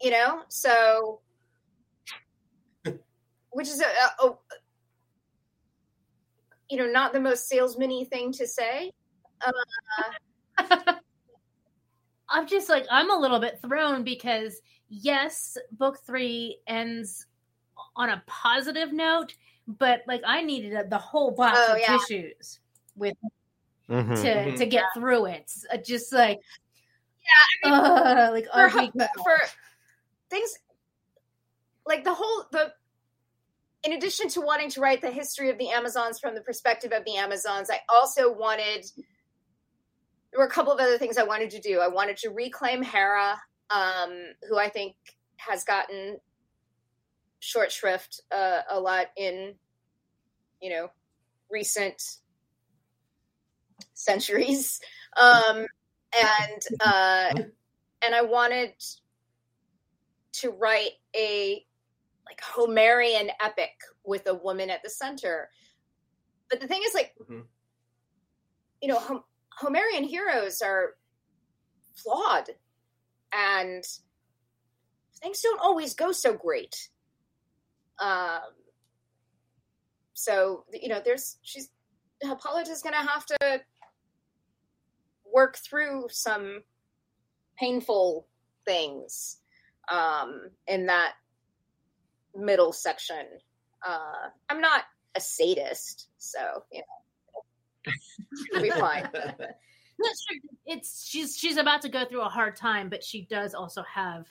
you know. So, which is a, a, a you know not the most salesman-y thing to say. I'm just like I'm a little bit thrown because yes, book three ends on a positive note, but like I needed a, the whole box Oh, of yeah. tissues with Mhm. to Mhm. to get through it. Uh, Just like Yeah, I mean, uh, like for, oh, for things like the whole the in addition to wanting to write the history of the amazons from the perspective of the amazons i also wanted there were a couple of other things i wanted to do i wanted to reclaim hera um, who i think has gotten short shrift uh, a lot in you know recent centuries um, and uh, and I wanted to write a like Homerian epic with a woman at the center. But the thing is, like, Mhm. you know, Hom- Homerian heroes are flawed, and things don't always go so great. Um, so you know, there's she's Hippolyta's going to have to work through some painful things um, in that middle section. Uh, I'm not a sadist, so you know, it'll be fine. That's true. It's she's she's about to go through a hard time, but she does also have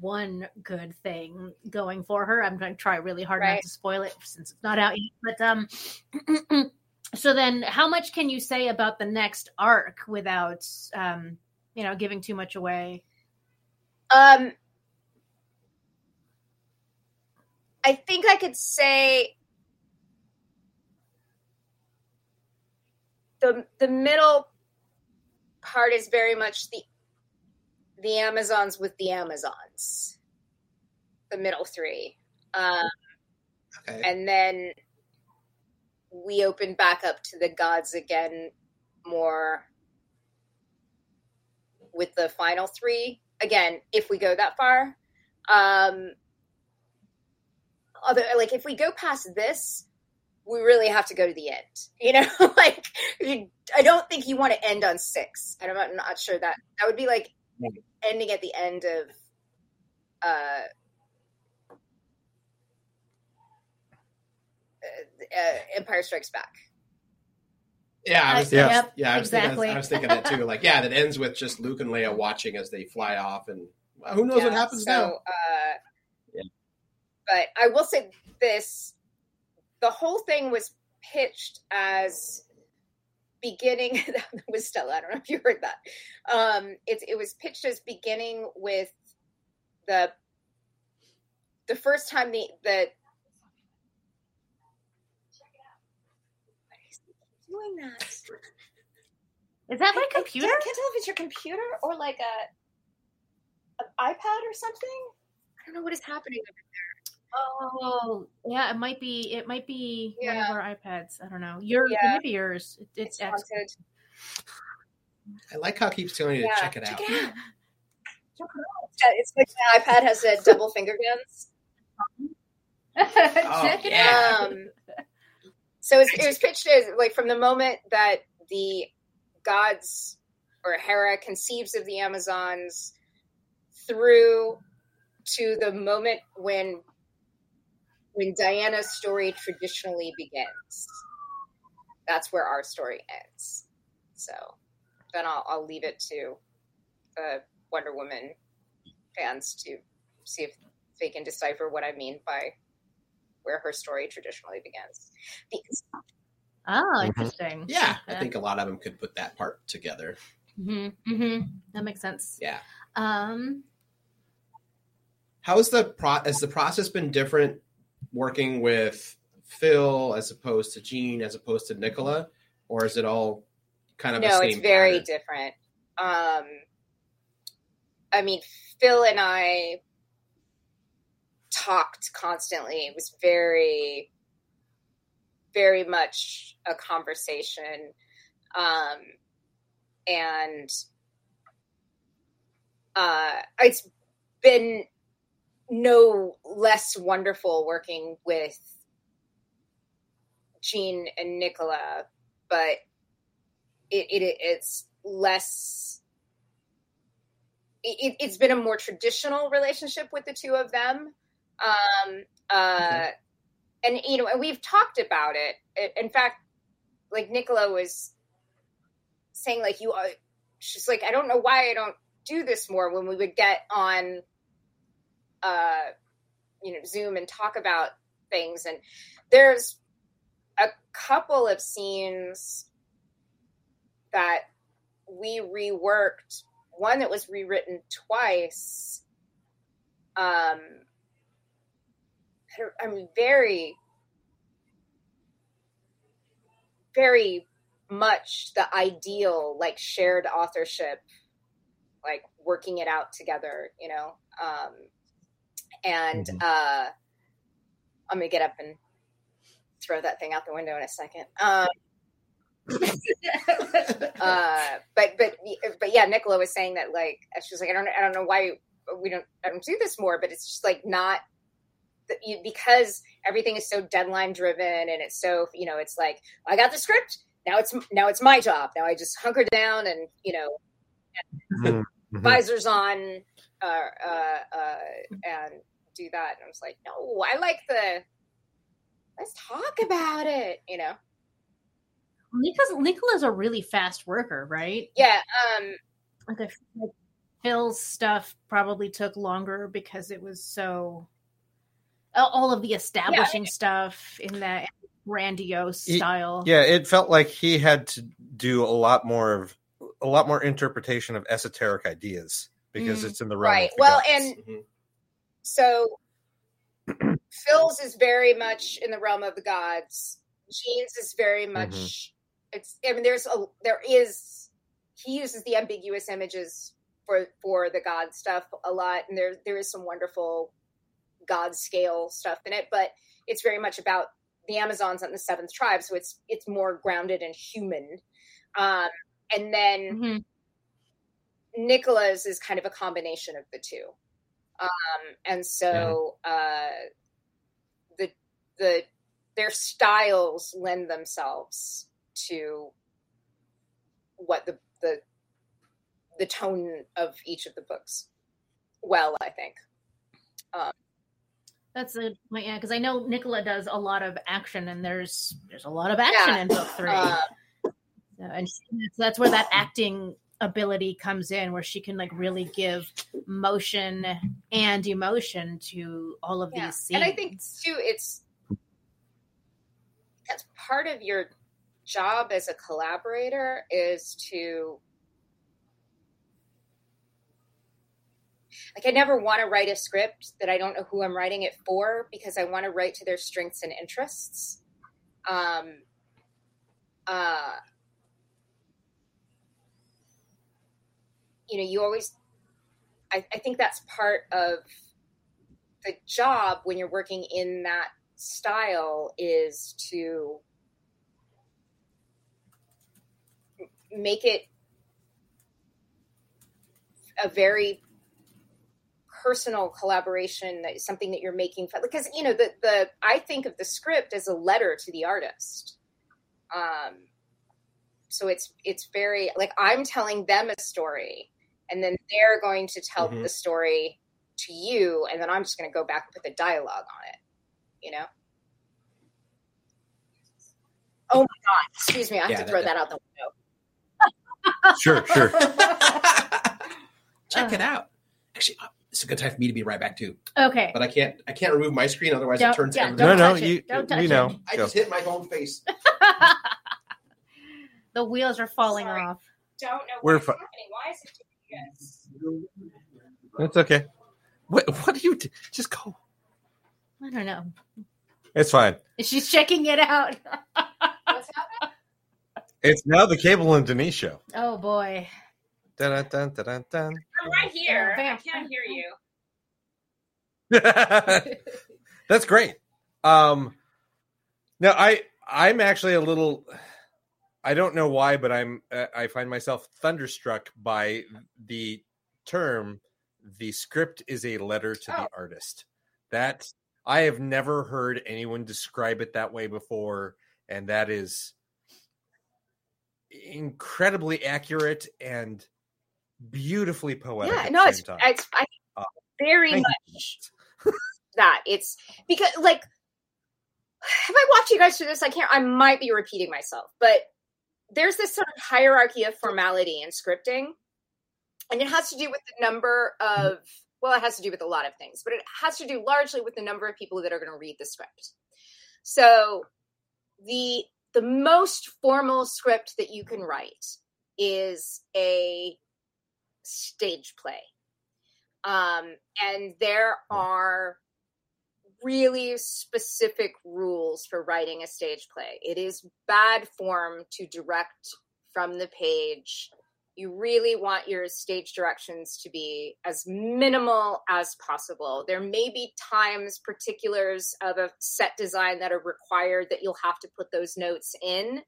one good thing going for her. I'm going to try really hard not to spoil it since it's not out yet. But um, so then, how much can you say about the next arc without um, you know, giving too much away? Um, I think I could say the the middle part is very much the the Amazons with the Amazons. The middle three. Um, Okay. and then we open back up to the gods again more with the final three again if we go that far um other like if we go past this we really have to go to the end you know like you, i don't think you want to end on six i'm not, not sure that that would be like ending at the end of uh uh, Empire Strikes Back. Yeah, I was, Yeah. yeah, Yep, yeah, I was, exactly. thinking, I was thinking that too. Like, yeah, that ends with just Luke and Leia watching as they fly off, and well, who knows what happens so, now? Uh, Yeah. But I will say this: the whole thing was pitched as beginning. that was Stella. I don't know if you heard that. Um, it it was pitched as beginning with the the first time the the. Why is he Doing that. Is that my I- I computer? can't, tell if it's your computer or like a an iPad or something. I don't know what is happening. Oh, yeah, it might be. It might be one of our iPads. I don't know. Your Yeah. maybe yours. It, It's it's ex- I like how it keeps telling you to Yeah, check it out. Check it out. Yeah, It's like my iPad has a double finger guns. Check it yeah. out. Um, so it was, it was pitched as like from the moment that the gods or Hera conceives of the Amazons through to the moment when when Diana's story traditionally begins. That's where our story ends. So then I'll, I'll leave it to the Wonder Woman fans to see if they can decipher what I mean by where her story traditionally begins. Because Oh, interesting. Yeah, I think a lot of them could put that part together. hmm hmm That makes sense. Yeah. Um. How's the pro? Has the process been different working with Phil as opposed to Gene as opposed to Nicola? or is it all kind of the no, same it's very pattern? different. Um, I mean, Phil and I talked constantly. It was very, very much a conversation. Um, and uh, it's been no less wonderful working with Gene and Nicola, but it, it it's less. It, it's been a more traditional relationship with the two of them, um, uh, and you know, and we've talked about it. In fact, like Nicola was saying, like you, are, she's like, I don't know why I don't do this more when we would get on, uh, you know, Zoom and talk about things, and there's a couple of scenes that we reworked. One that was rewritten twice. Um i'm very very much the ideal like shared authorship like working it out together you know? Um and Mhm. uh i'm gonna get up and throw that thing out the window in a second um uh but but but yeah nicola was saying that like she was like i don't i don't know why we don't i don't do this more but it's just like not you, because everything is so deadline driven and it's so you know it's like i got the script now it's now it's my job now i just hunker down and you know Mhm. visors on uh uh uh and do that and i was like no i like the let's talk about it you know Because Nicola's a really fast worker, right? yeah um Like, I feel like Phil's stuff probably took longer because it was so all- all of the establishing stuff in that grandiose Ye- style. Yeah, it felt like he had to do a lot more of a lot more interpretation of esoteric ideas because Mm. it's in the realm. right Of the well gods. and Mhm. So phil's is very much in the realm of the gods gene's is very much it's i mean there's a there is he uses the ambiguous images for for the god stuff a lot and there there is some wonderful god scale stuff in it but it's very much about the amazons and the seventh tribe so it's it's more grounded and human um and then Mhm. Nicola's is kind of a combination of the two. Um, and so uh, the the their styles lend themselves to what the the the tone of each of the books. Well, I think. That's a point, yeah, because I know Nicola does a lot of action, and there's there's a lot of action Yeah. in book three, Uh, So- and she, so that's where that acting ability comes in, where she can like really give motion and emotion to all of yeah. these scenes. And I think too, it's that's part of your job as a collaborator is to like I never want to write a script that I don't know who I'm writing it for because I want to write to their strengths and interests. Um, uh, you know, you always, I, I think that's part of the job when you're working in that style is to make it a very personal collaboration that is something that you're making for, because you know the the I think of the script as a letter to the artist. Um so it's it's very like I'm telling them a story and then they're going to tell Mhm. the story to you and then I'm just going to go back and put the dialogue on it you know oh my god excuse me I have Yeah, to that- throw that out the window sure, sure. Check it out. Actually, uh, it's a good time for me to be right back too. okay, But I can't. I can't remove my screen, otherwise Don't- it turns yeah, everything. no, don't no, touch it. you Don't touch we it. know. I Go. just hit my own face. the wheels are falling Sorry. off. don't know We're what's fi- happening why is it doing this It's okay. What what do you do? Just go. I don't know. It's fine. She's checking it out. It's now the Cable and Denise show. Oh boy. Dun, dun, dun, dun, dun. I'm right here. Yeah, I can't hear you. That's great. Um, now I I'm actually a little. I don't know why, but I'm uh, I find myself thunderstruck by the term. The script is a letter to the Oh. artist. That I have never heard anyone describe it that way before, and that is incredibly accurate and beautifully poetic. yeah, no, it's it's I, Uh, very much that. It's because like if I walked you guys through this, I can't. I might be repeating myself, but there's this sort of hierarchy of formality in scripting, and it has to do with the number of. Well, it has to do with a lot of things, but it has to do largely with the number of people that are going to read the script. So, the the most formal script that you can write is a stage play um, and there are really specific rules for writing a stage play. It is bad form to direct from the page. You really want your stage directions to be as minimal as possible. There may be times, particulars of a set design that are required that you'll have to put those notes in.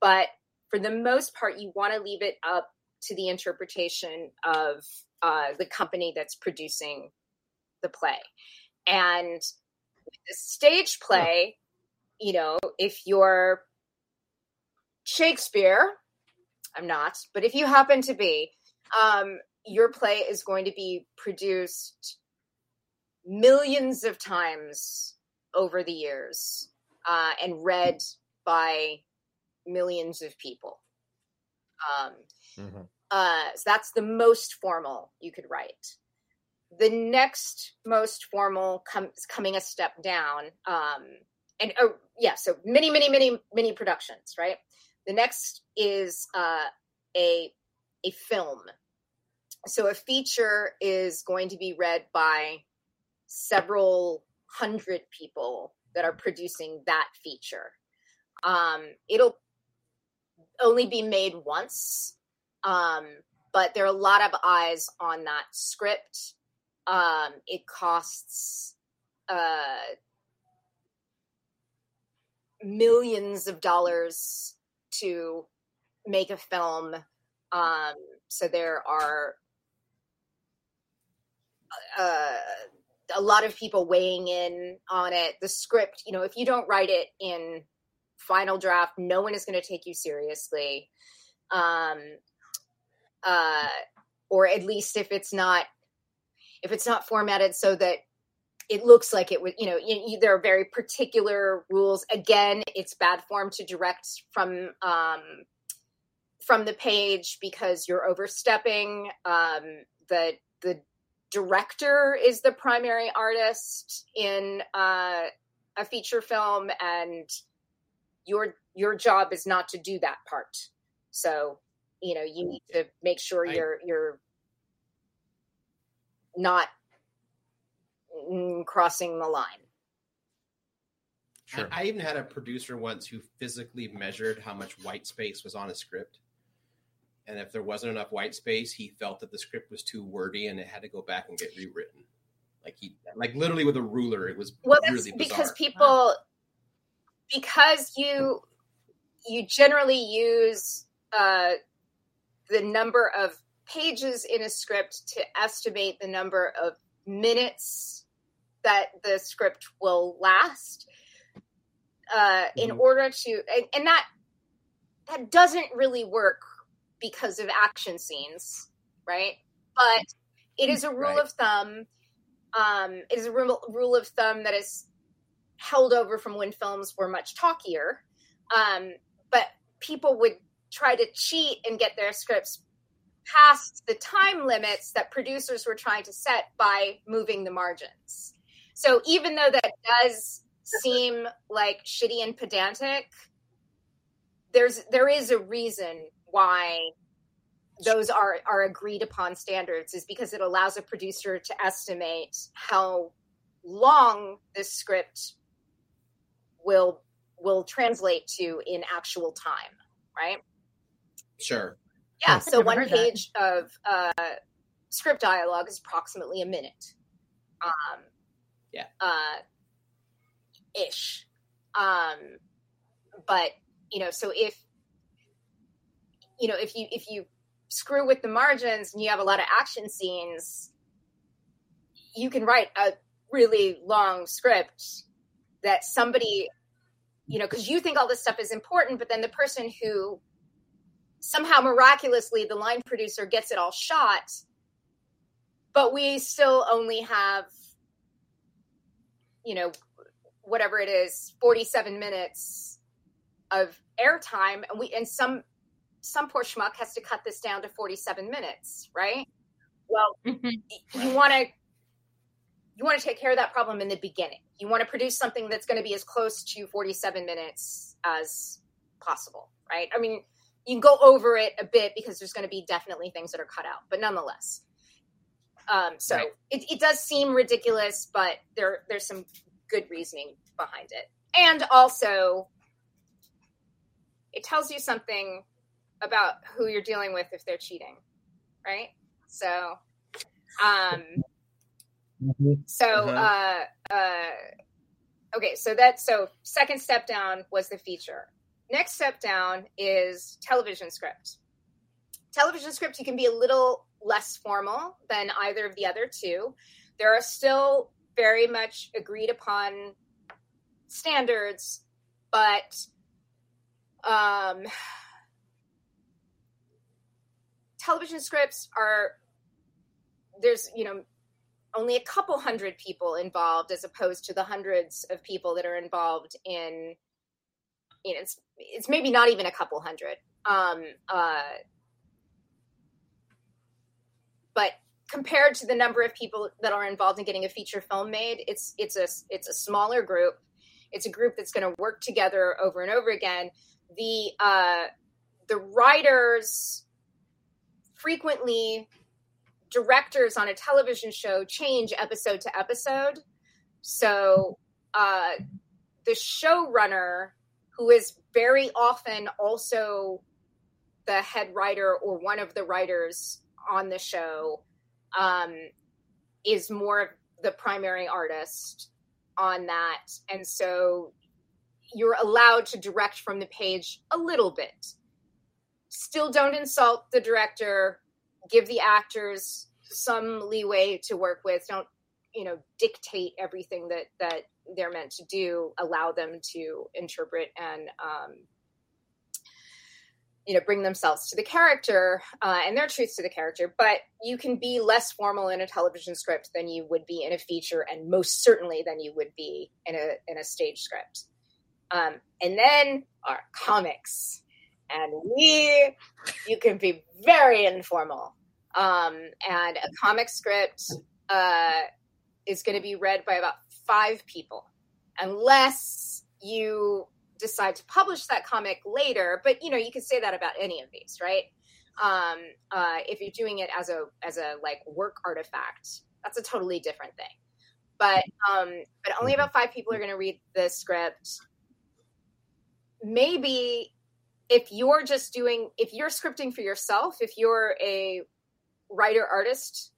But for the most part, you want to leave it up to the interpretation of uh, the company that's producing the play. And the stage play, you know, if you're Shakespeare, I'm not, but if you happen to be, um, your play is going to be produced millions of times over the years uh, and read by millions of people. Um, Mhm. uh, so that's the most formal you could write. The next most formal comes coming a step down. Um, and oh yeah, so many, many, many, many productions, right? The next is uh, a a film. So a feature is going to be read by several hundred people that are producing that feature. Um, it'll only be made once um, but there are a lot of eyes on that script. Um, it costs uh, millions of dollars to make a film. Um, so there are uh, a lot of people weighing in on it. The script, you know, if you don't write it in final draft, no one is going to take you seriously. Um, uh, or at least if it's not if it's not formatted so that it looks like it would you know you, you, there are very particular rules. Again it's bad form to direct from um, from the page because you're overstepping um, the the director is the primary artist in uh, a feature film and your your job is not to do that part. So you know you need to make sure I- you're you're not mm, crossing the line I, I even had a producer once who physically measured how much white space was on a script. And if there wasn't enough white space, he felt that the script was too wordy and it had to go back and get rewritten. Like he, like literally with a ruler, it was well that's really bizarre. because people because you you generally use uh the number of pages in a script to estimate the number of minutes that the script will last uh, in Mhm. order to and, and that that doesn't really work because of action scenes right but it is a rule Right. of thumb um, it is a rule, rule of thumb that is held over from when films were much talkier um, but people would try to cheat and get their scripts past the time limits that producers were trying to set by moving the margins. So even though that does seem like shitty and pedantic, there's there is a reason why those are are agreed upon standards is because it allows a producer to estimate how long this script will will translate to in actual time right? Sure. Yeah. I've so one heard that. page of uh, script dialogue is approximately a minute. Um, Yeah. Uh, ish. Um, but you know, so if you know if you if you screw with the margins and you have a lot of action scenes, you can write a really long script that somebody you know because you think all this stuff is important but then the person who somehow miraculously the line producer gets it all shot but we still only have you know whatever it is 47 minutes of airtime and we and some some poor schmuck has to cut this down to 47 minutes right? Well Mhm. you want to you want to take care of that problem in the beginning. You want to produce something that's going to be as close to 47 minutes as possible right? I mean you can go over it a bit because there's going to be definitely things that are cut out but nonetheless. Um, so Right. it, it does seem ridiculous but there there's some good reasoning behind it. And also it tells you something about who you're dealing with if they're cheating right? So um so uh uh okay so that so second step down was the feature next step down is television script. Television script you can be a little less formal than either of the other two. There are still very much agreed upon standards but um television scripts are there's you know only a couple hundred people involved as opposed to the hundreds of people that are involved in you know it's it's maybe not even a couple hundred. Um uh but compared to the number of people that are involved in getting a feature film made it's it's a it's a smaller group. It's a group that's going to work together over and over again. The uh the writers frequently directors on a television show change episode to episode. So uh, the showrunner, who is very often also the head writer or one of the writers on the show, um, is more the primary artist on that. And so you're allowed to direct from the page a little bit. Still don't insult the director give the actors some leeway to work with don't you know dictate everything that that they're meant to do allow them to interpret and um you know bring themselves to the character uh, and their truths to the character. But you can be less formal in a television script than you would be in a feature and most certainly than you would be in a in a stage script. Um, and then our comics. And we you can be very informal. Um, and a comic script uh, is going to be read by about five people unless you decide to publish that comic later but you know you can say that about any of these right? Um, uh, if you're doing it as a as a like work artifact that's a totally different thing. But um, but only about five people are going to read the script. Maybe if you're just doing if you're scripting for yourself if you're a writer artist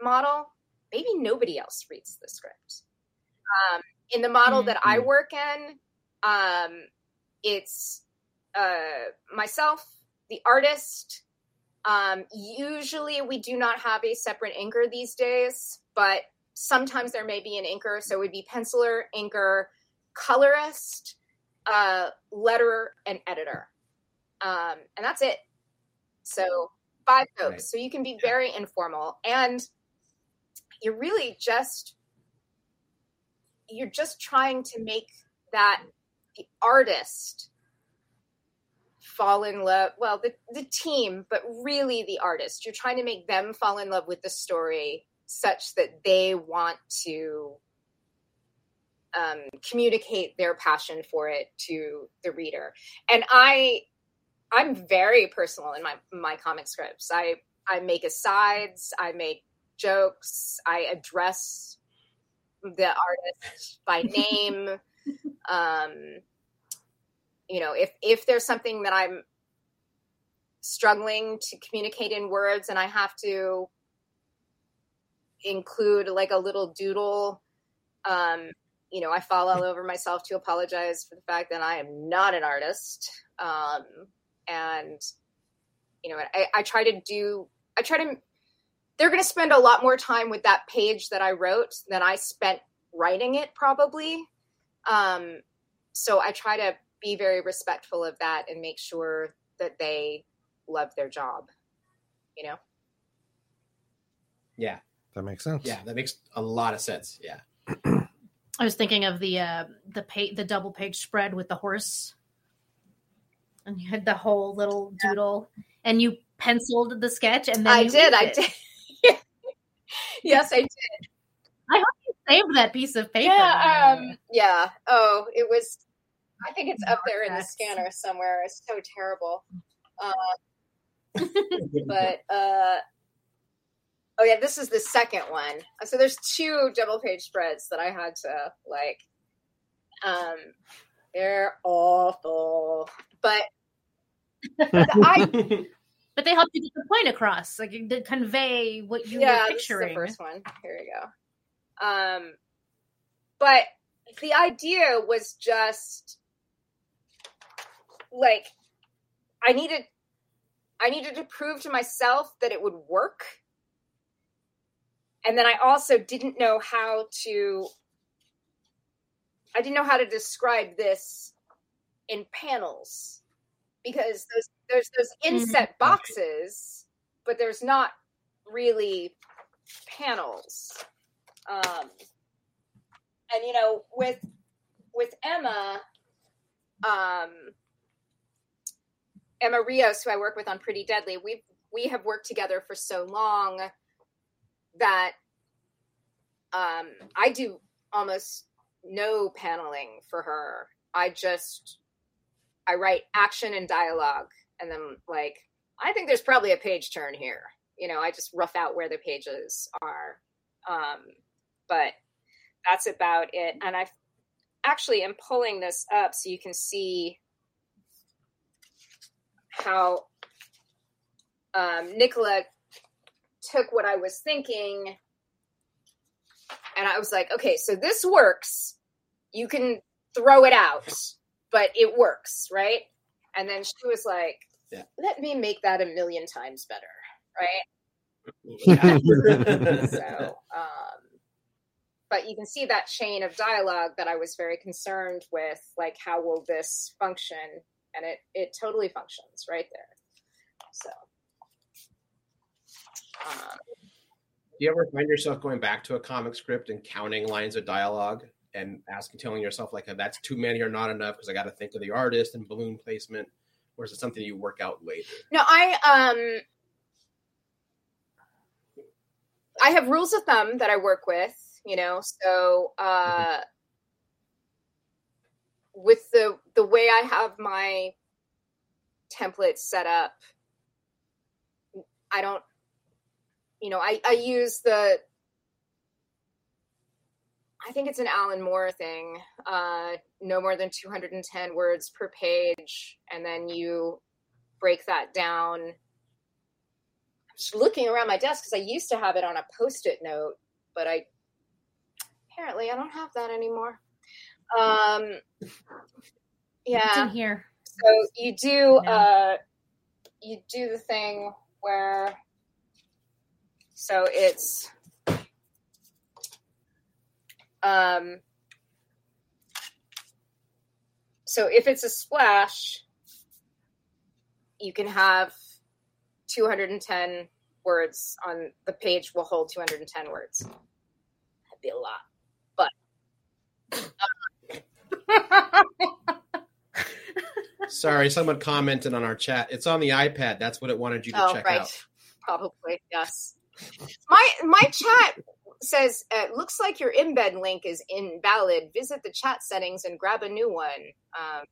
model maybe nobody else reads the script um, in the model that i work in um, it's uh, myself the artist um, usually we do not have a separate inker these days but sometimes there may be an inker so it would be penciler inker colorist uh, letterer and editor um, and that's it. So five folks. Right. So you can be very informal, and you're really just you're just trying to make that the artist fall in love. Well, the the team, but really the artist. You're trying to make them fall in love with the story such that they want to um, communicate their passion for it to the reader. And I I'm very personal in my my comic scripts. I I make asides, I make jokes, I address the artist by name. um, you know, if if there's something that I'm struggling to communicate in words and I have to include like a little doodle. Um, you know, I fall all over myself to apologize for the fact that I am not an artist. Um, and, you know, I, I try to do, I try to, they're going to spend a lot more time with that page that I wrote than I spent writing it probably. Um, so I try to be very respectful of that and make sure that they love their job, you know? Yeah, That makes sense. yeah, that makes a lot of sense. Yeah, I was thinking of the uh, the pa- the double page spread with the horse, and you had the whole little doodle, and you penciled the sketch, and then I you did. I it. did. yes, I did. I hope you saved that piece of paper. Yeah. Um, yeah. Oh, it was, I think it's up there in the scanner somewhere. It's so terrible. Uh, but, uh, oh yeah, this is the second one. So there's two double page spreads that I had to like, um, they're awful, but I, but they helped you get the point across, like to convey what you yeah, were this is the picturing. first one. Here we go. Um, but the idea was just like I needed I needed to prove to myself that it would work. And then I also didn't know how to I didn't know how to describe this in panels because those there's those inset boxes, but there's not really panels. Um, and you know, with with Emma, um, Emma Rios, who I work with on Pretty Deadly, we've we have worked together for so long that um, I do almost no paneling for her. I just I write action and dialogue, and then like I think there's probably a page turn here. You know, I just rough out where the pages are. Um, but that's about it. And I actually am pulling this up so you can see how um, Nicola took what I was thinking. And I was like, okay, so this works. You can throw it out, but it works, right? And then she was like, Yeah. let me make that a million times better, right? Yeah. so um but you can see that chain of dialogue that i was very concerned with like how will this function and it it totally functions right there so um, Do you ever find yourself going back to a comic script and counting lines of dialogue and asking, telling yourself like that's too many or not enough because I got to think of the artist and balloon placement, or is it something you work out later? no i um i have rules of thumb that i work with you know so uh with the the way i have my template set up i don't you know i i use the i think it's an alan moore thing uh no more than 210 words per page and then you break that down. I'm just looking around my desk because i used to have it on a post-it note but i apparently i don't have that anymore. Um It's yeah in here. so you do uh you do the thing where so it's um so if it's a splash you can have 210 words on the page will hold 210 words that'd be a lot But Sorry, someone commented on our chat. It's on the iPad. That's what it wanted you to oh check right out. probably yes my my chat says uh, looks like your embed link is invalid visit the chat settings and grab a new one um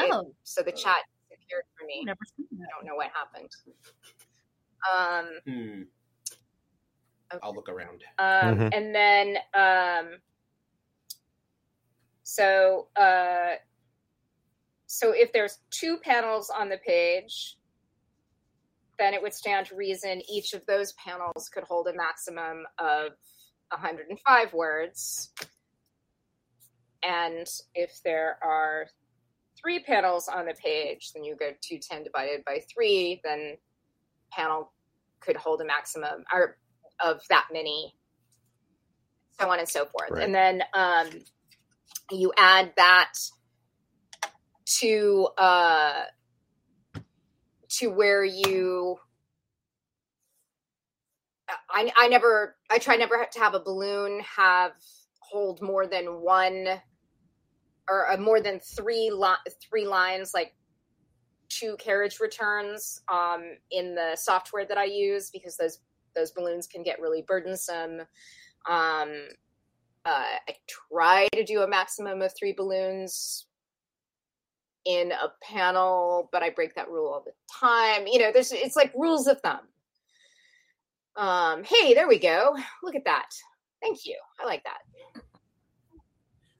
yeah it- Oh, so the chat disappeared for me I've never seen i don't know what happened um Hmm. Okay. I'll look around. um, Mhm. and then um, so uh, so if there's two panels on the page then it would stand to reason each of those panels could hold a maximum of 105 words. And if there are three panels on the page, then you go 210 divided by three, then panel could hold a maximum or of that many, so on and so forth. Right. And then um, you add that to uh, to where you. I, I never I try never to have a balloon have hold more than one or uh, more than three li- three lines like two carriage returns um, in the software that I use because those those balloons can get really burdensome. Um, uh, I try to do a maximum of three balloons in a panel, but I break that rule all the time. You know, there's it's like rules of thumb. Um, hey, there we go. Look at that. Thank you. I like that.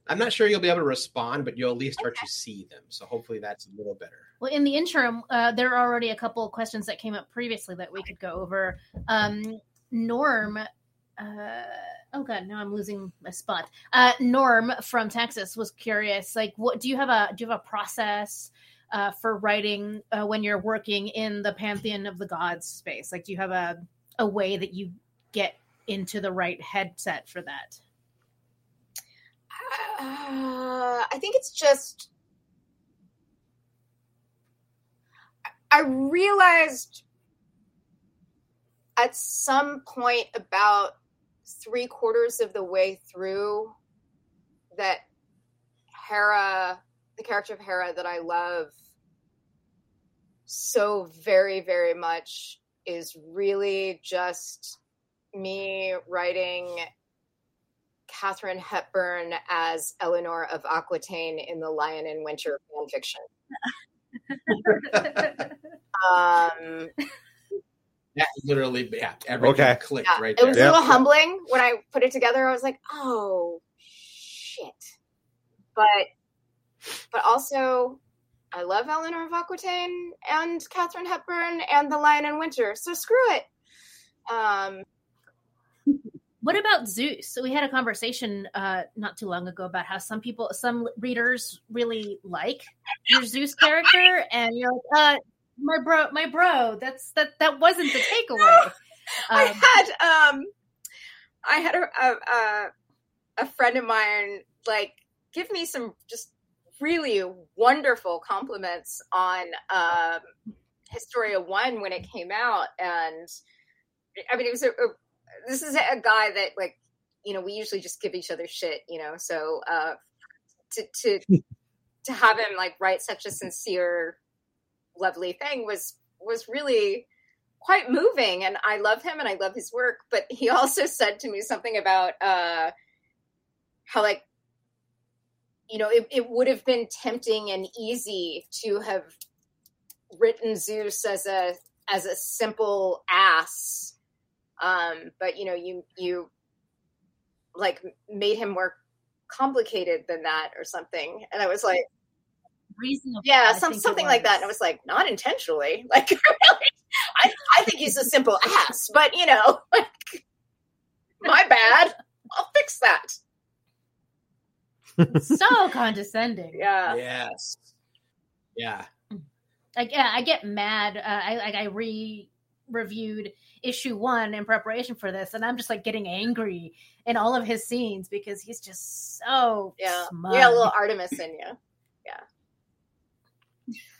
I'm not sure you'll be able to respond, but you'll at least start to see them. So hopefully that's a little better. Well, in the interim, uh, there are already a couple of questions that came up previously that we could go over. Um, Norm, uh, oh god, now I'm losing my spot. Uh, Norm from Texas was curious, like, what do you have a do you have a process uh, for writing uh, when you're working in the pantheon of the gods space? Like, do you have a a way that you get into the right headset for that? Uh, I think it's just. I realized at some point about three quarters of the way through that Hera, the character of Hera that I love so very, very much, is really just me writing Katharine Hepburn as Eleanor of Aquitaine in the Lion in Winter fan fiction. Um, That literally, yeah, everything Okay. clicked yeah, right it was there. a little Yeah. humbling when I put it together. I was like, "Oh shit!" But, but also, I love Eleanor of Aquitaine and Katharine Hepburn and the Lion in Winter. So screw it. Um, What about Zeus? So we had a conversation uh, not too long ago about how some people, some readers really like your Zeus character, and you're like, uh, my bro, my bro. That's that. That wasn't the takeaway. I Um, had um I had a, a a a friend of mine like give me some just really wonderful compliments on um Historia 1 when it came out and I mean it was a, a this is a guy that like you know we usually just give each other shit you know so uh to to to have him like write such a sincere lovely thing was was really quite moving and I love him and I love his work. But he also said to me something about uh how like you know it, it would have been tempting and easy to have written Zeus as a as a simple ass. Um, but you know, you you like made him more complicated than that or something. And I was like, reasonable. yeah, some, something like that. And I was like, not intentionally. Like, really? I, I think he's a simple ass, but you know, like, my bad. I'll fix that. so condescending. Yeah. Yes. Yeah. Like, yeah, I get mad. Uh, I like I re reviewed issue one in preparation for this, and I'm just like getting angry in all of his scenes because he's just so Yeah. smug. You got a little Artemis in you.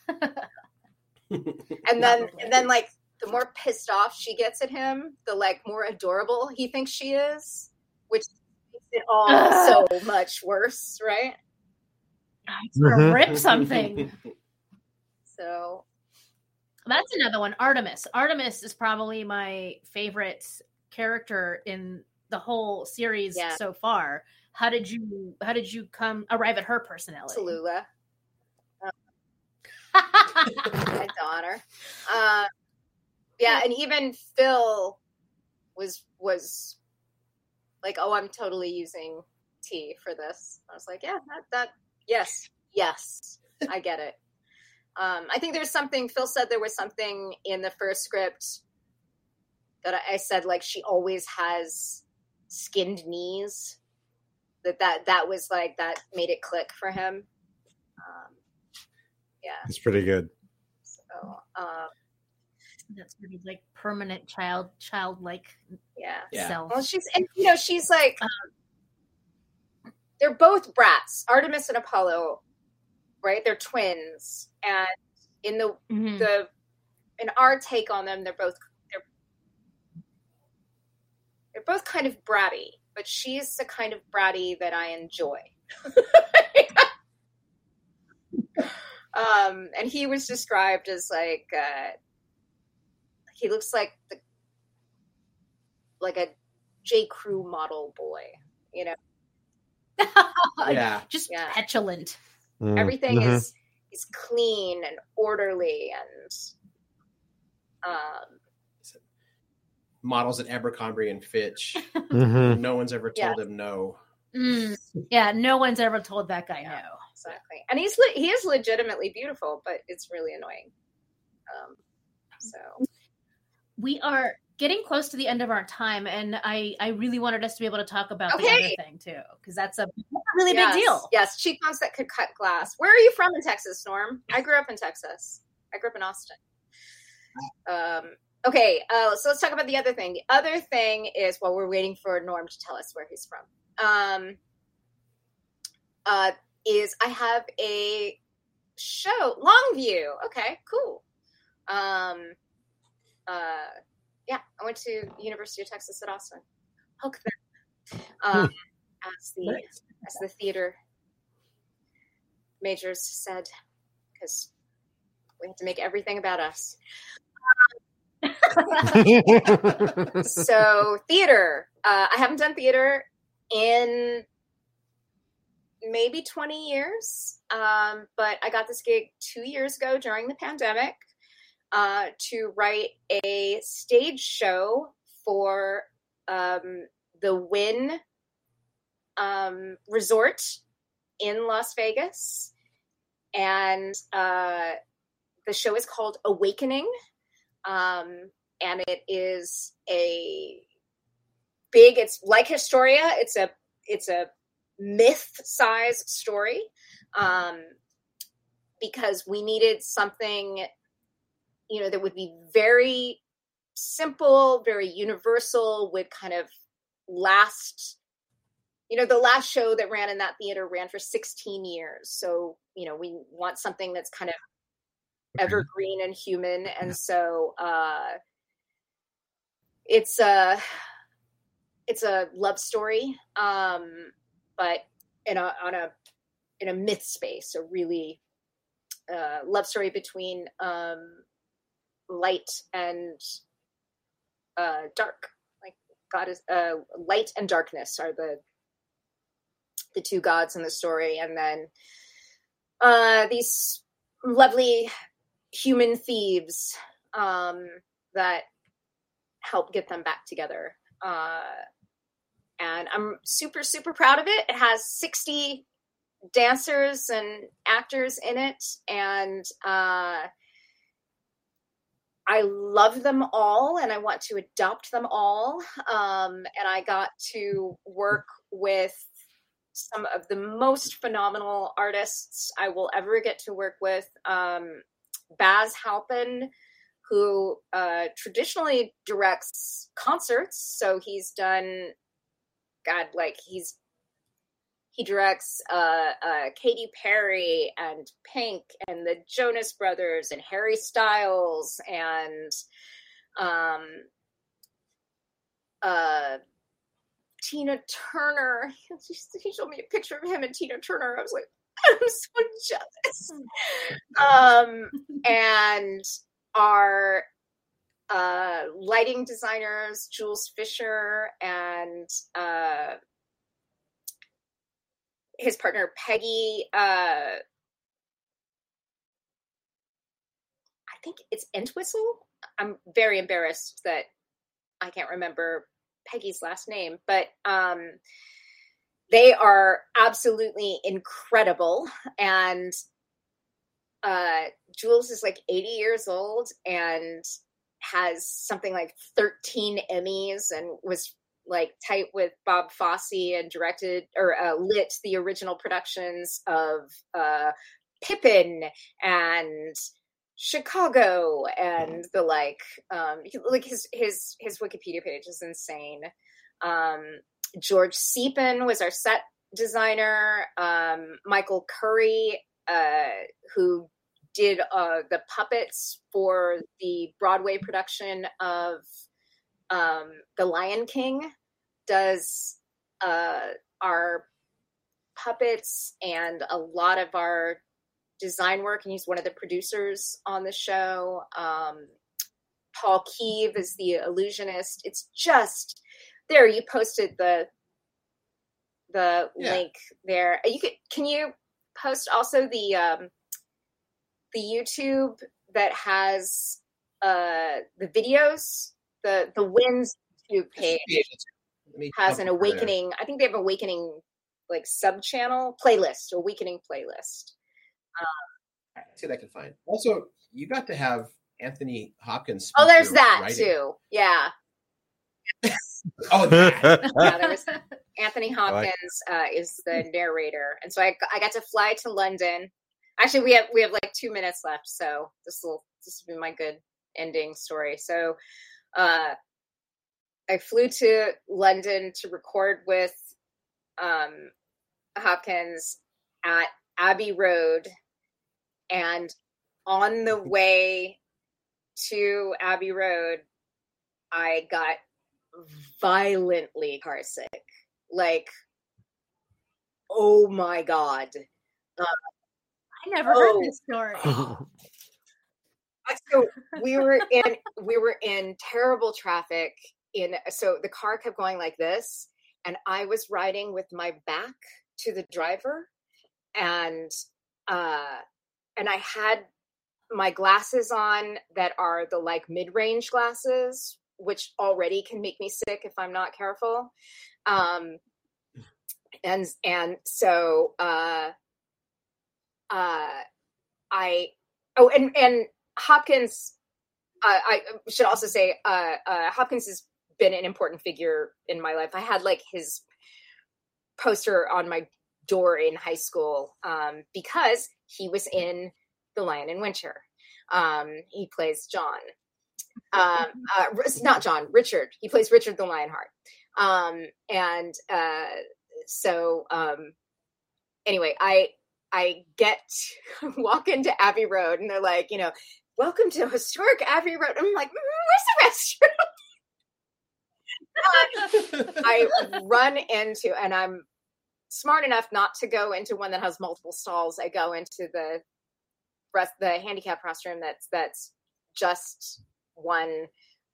And then, and then, like, the more pissed off she gets at him, the like more adorable he thinks she is, which makes it all Ugh. so much worse, right? He's gonna Mhm. rip something. So, That's another one. Artemis. Artemis is probably my favorite character in the whole series Yeah. so far. How did you how did you come arrive at her personality? Tallulah, my daughter. Uh, yeah, and even Phil was was like, "Oh, I'm totally using T for this." I was like, "Yeah, that that yes, yes, I get it." Um, I think there's something. Phil said there was something in the first script that I, I said like she always has skinned knees. That that that was like that made it click for him. Um, yeah. It's pretty good. So um, That's really like permanent child, childlike yeah. Yeah. self. Well, she's and you know she's like they're both brats, Artemis and Apollo, right? They're twins, and in the Mhm. the in our take on them, they're both they're they're both kind of bratty, but she's the kind of bratty that I enjoy. um, and he was described as like uh, he looks like the like a J. Crew model boy, you know. Yeah. Just Yeah. petulant. Mm, Everything mhm. is is clean and orderly and um Models at Abercrombie and Fitch. Mhm. No one's ever told Yes. him no. Mm. Yeah, no one's ever told that guy Yeah. no. Exactly. And he's le- he is legitimately beautiful, but it's really annoying. Um so We are getting close to the end of our time, and I I really wanted us to be able to talk about the other thing too, because that's a, that's a really yes, big deal. Yes, cheekbones that could cut glass. Where are you from in Texas, Norm? I grew up in Texas. I grew up in Austin. Um, okay, uh, so let's talk about the other thing. The other thing is while we're waiting for Norm to tell us where he's from, um, uh, is I have a show, Longview. Okay, cool. Um, uh, yeah, I went to University of Texas at Austin. Hook them um, as the as the theater majors said, because we have to make everything about us. so theater, uh, I haven't done theater in maybe 20 years, um, but I got this gig two years ago during the pandemic uh, to write a stage show for um, the Wynn um, Resort in Las Vegas. And uh, the show is called Awakening. Um, and it is a big, it's like Historia. It's a, it's a myth size story. Um, because we needed something, you know, that would be very simple, very universal, would kind of last you know the last show that ran in that theater ran for 16 years. So you know we want something that's kind of evergreen and human. And so uh it's a it's a love story. Um but in a on a in a myth space a really uh love story between um light and uh dark. Like god is uh light and darkness are the the two gods in the story. And then uh these lovely human thieves um that help get them back together uh and i'm super super proud of it it has 60 dancers and actors in it and uh I love them all and I want to adopt them all. Um, and I got to work with some of the most phenomenal artists I will ever get to work with. Um, Baz Halpin, who uh, traditionally directs concerts. So he's done, God, like he's he directs uh, uh, Katy Perry and Pink and the Jonas Brothers and Harry Styles and um, uh, Tina Turner. He showed me a picture of him and Tina Turner. I was like, I'm so jealous. um, and our uh, lighting designers, Jules Fisher and uh, his partner Peggy. Uh, I think it's Entwistle. I'm very embarrassed that I can't remember Peggy's last name, but um, they are absolutely incredible. And uh Jules is like 80 years old and has something like 13 Emmys and was like tight with Bob Fosse and directed or uh, lit the original productions of uh Pippin and Chicago and the like um like his his his Wikipedia page is insane. Um George Tsypin was our set designer. Um Michael Curry uh who did uh the puppets for the Broadway production of um The Lion King does uh our puppets and a lot of our design work and he's one of the producers on the show. Um Paul Kieve is the illusionist. It's just there you posted the the Yeah. link there. You could can you post also the um the youtube that has uh the videos the the Wynn's youtube page has an jump over there. awakening i think they have awakening like sub channel playlist awakening playlist See what I can find. Also, you got to have Anthony Hopkins. oh there's that writing. too yeah Oh, that. yeah, there was Anthony Hopkins uh, is the narrator, and so I I got to fly to London. Actually, we have we have like two minutes left, so this will this will be my good ending story. So, uh, I flew to London to record with um, Hopkins at Abbey Road, and on the way to Abbey Road, I got violently car sick. Like, oh my god! I never Oh. heard this story. So we were in we were in terrible traffic. In so the car kept going like this, and I was riding with my back to the driver, and uh, and I had my glasses on that are the like mid range glasses, which already can make me sick if I'm not careful. Um, and and so uh, uh, I oh and and Hopkins. Uh, I should also say uh, uh, Hopkins has been an important figure in my life. I had like his poster on my door in high school um, because he was in The Lion in Winter. Um, he plays John. Um, uh, not John, Richard. He plays Richard the Lionheart. Um, and uh, so um, anyway, I I get walk into Abbey Road and they're like, you know, welcome to historic Abbey Road. I'm like, "Mm, where's the restroom? I run into, and I'm smart enough not to go into one that has multiple stalls. I go into the rest, the handicap restroom that's that's just one,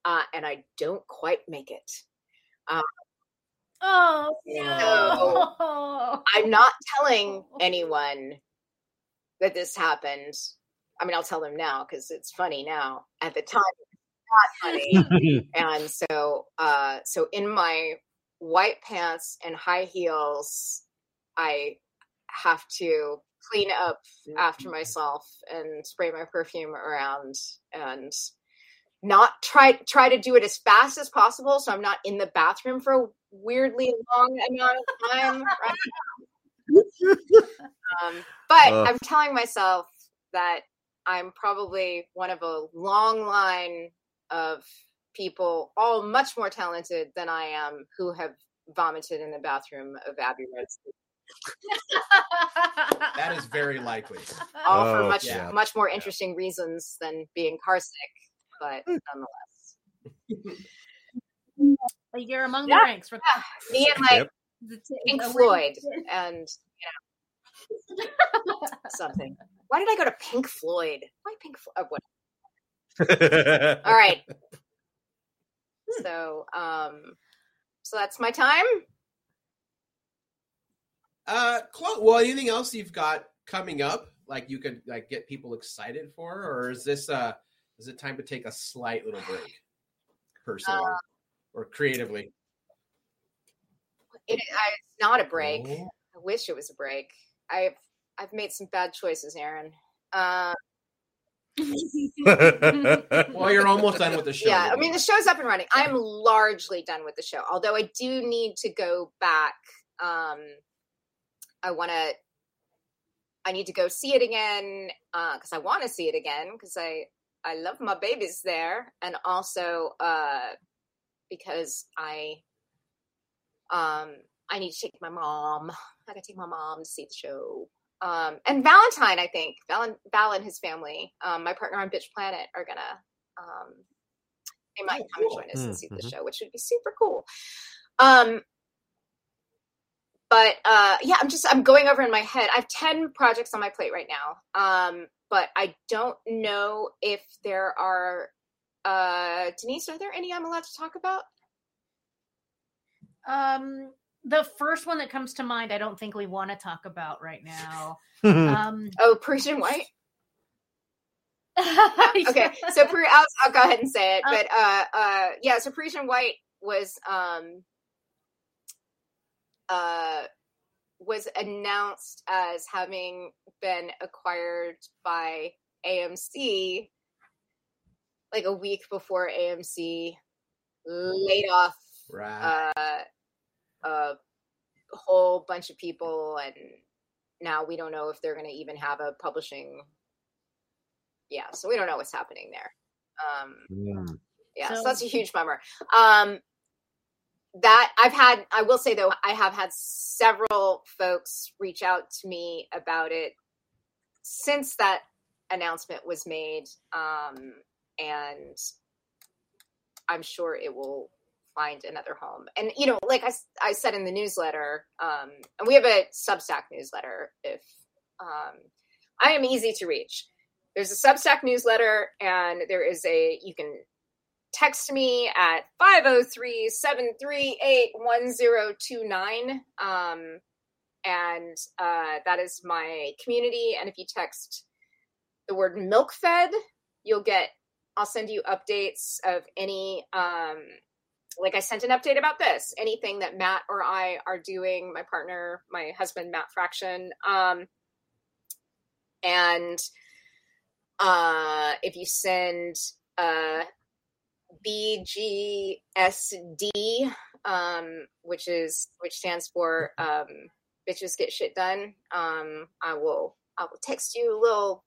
uh, and I don't quite make it. Oh no! I'm not telling anyone that this happened. I mean, I'll tell them now because it's funny now. At the time, it's not funny. and so, uh, so in my white pants and high heels, I have to clean up after myself and spray my perfume around and not try try to do it as fast as possible so I'm not in the bathroom for a weirdly long amount of time. Right? um, but Ugh. I'm telling myself that I'm probably one of a long line of people, all much more talented than I am, who have vomited in the bathroom of Abbey Road. that is very likely. All for Oh, much yeah. much more interesting reasons than being car sick, but nonetheless. You're among Yeah. the ranks. For Me and like Yep. Pink Floyd and you know something. Why did I go to Pink Floyd? Why Pink Floyd? Oh. All right. So, um, so that's my time. Uh, Chloe, well, anything else you've got coming up? Like you could like get people excited for, or is this uh, is it time to take a slight little break, personally Uh, or creatively? It, it's not a break. Oh. I wish it was a break. I've I've made some bad choices, Aaron. Uh, Well, you're almost done with the show. yeah, I mean the show's up and running. I'm largely done with the show, although I do need to go back. Um, I want to. I need to go see it again because I want to see it again because I I love my babies there, and also uh, because I um I need to take my mom. I gotta take my mom to see the show. Um, and Valentine, I think Val, Val and his family, um, my partner on Bitch Planet, are gonna um, they might Oh, come and join us and Mm, see the mhm. show, which would be super cool. Um, but uh, yeah, I'm just I'm going over in my head. I have ten projects on my plate right now, um, but I don't know if there are. Uh, Denise, are there any I'm allowed to talk about? um, the first one that comes to mind, I don't think we want to talk about right now. Um, Oh, Parisian White. okay so Par- I'll, I'll go ahead and say it Uh, but uh uh yeah so parisian white was um uh was announced as having been acquired by amc like a week before amc laid off Right. uh a whole bunch of people and now we don't know if they're going to even have a publishing yeah so we don't know what's happening there um Mm. yeah so, So- that's a huge bummer um that i've had i will say though i have had several folks reach out to me about it since that announcement was made um and i'm sure it will find another home. And you know like I, I said in the newsletter um and we have a substack newsletter if um i am easy to reach. There's a substack newsletter and there is a you can text me at 503-738-1029 um, and uh, that is my community and if you text the word milk fed you'll get i'll send you updates of any um, like i sent an update about this anything that matt or i are doing my partner my husband matt fraction um, and uh, if you send uh, BGSD, um, which is which stands for um, "bitches get shit done." Um, I will I will text you little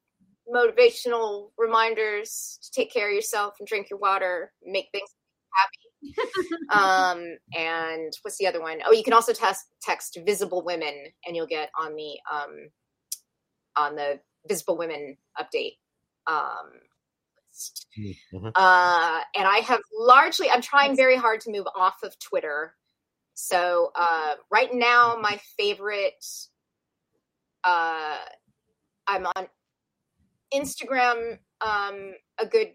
motivational reminders to take care of yourself and drink your water, make things happy. um, and what's the other one? Oh, you can also test text "visible women" and you'll get on the um, on the visible women update list. Mhm. Uh, and I have largely, I'm trying very hard to move off of Twitter. So uh, right now, my favorite, uh, I'm on Instagram um, a good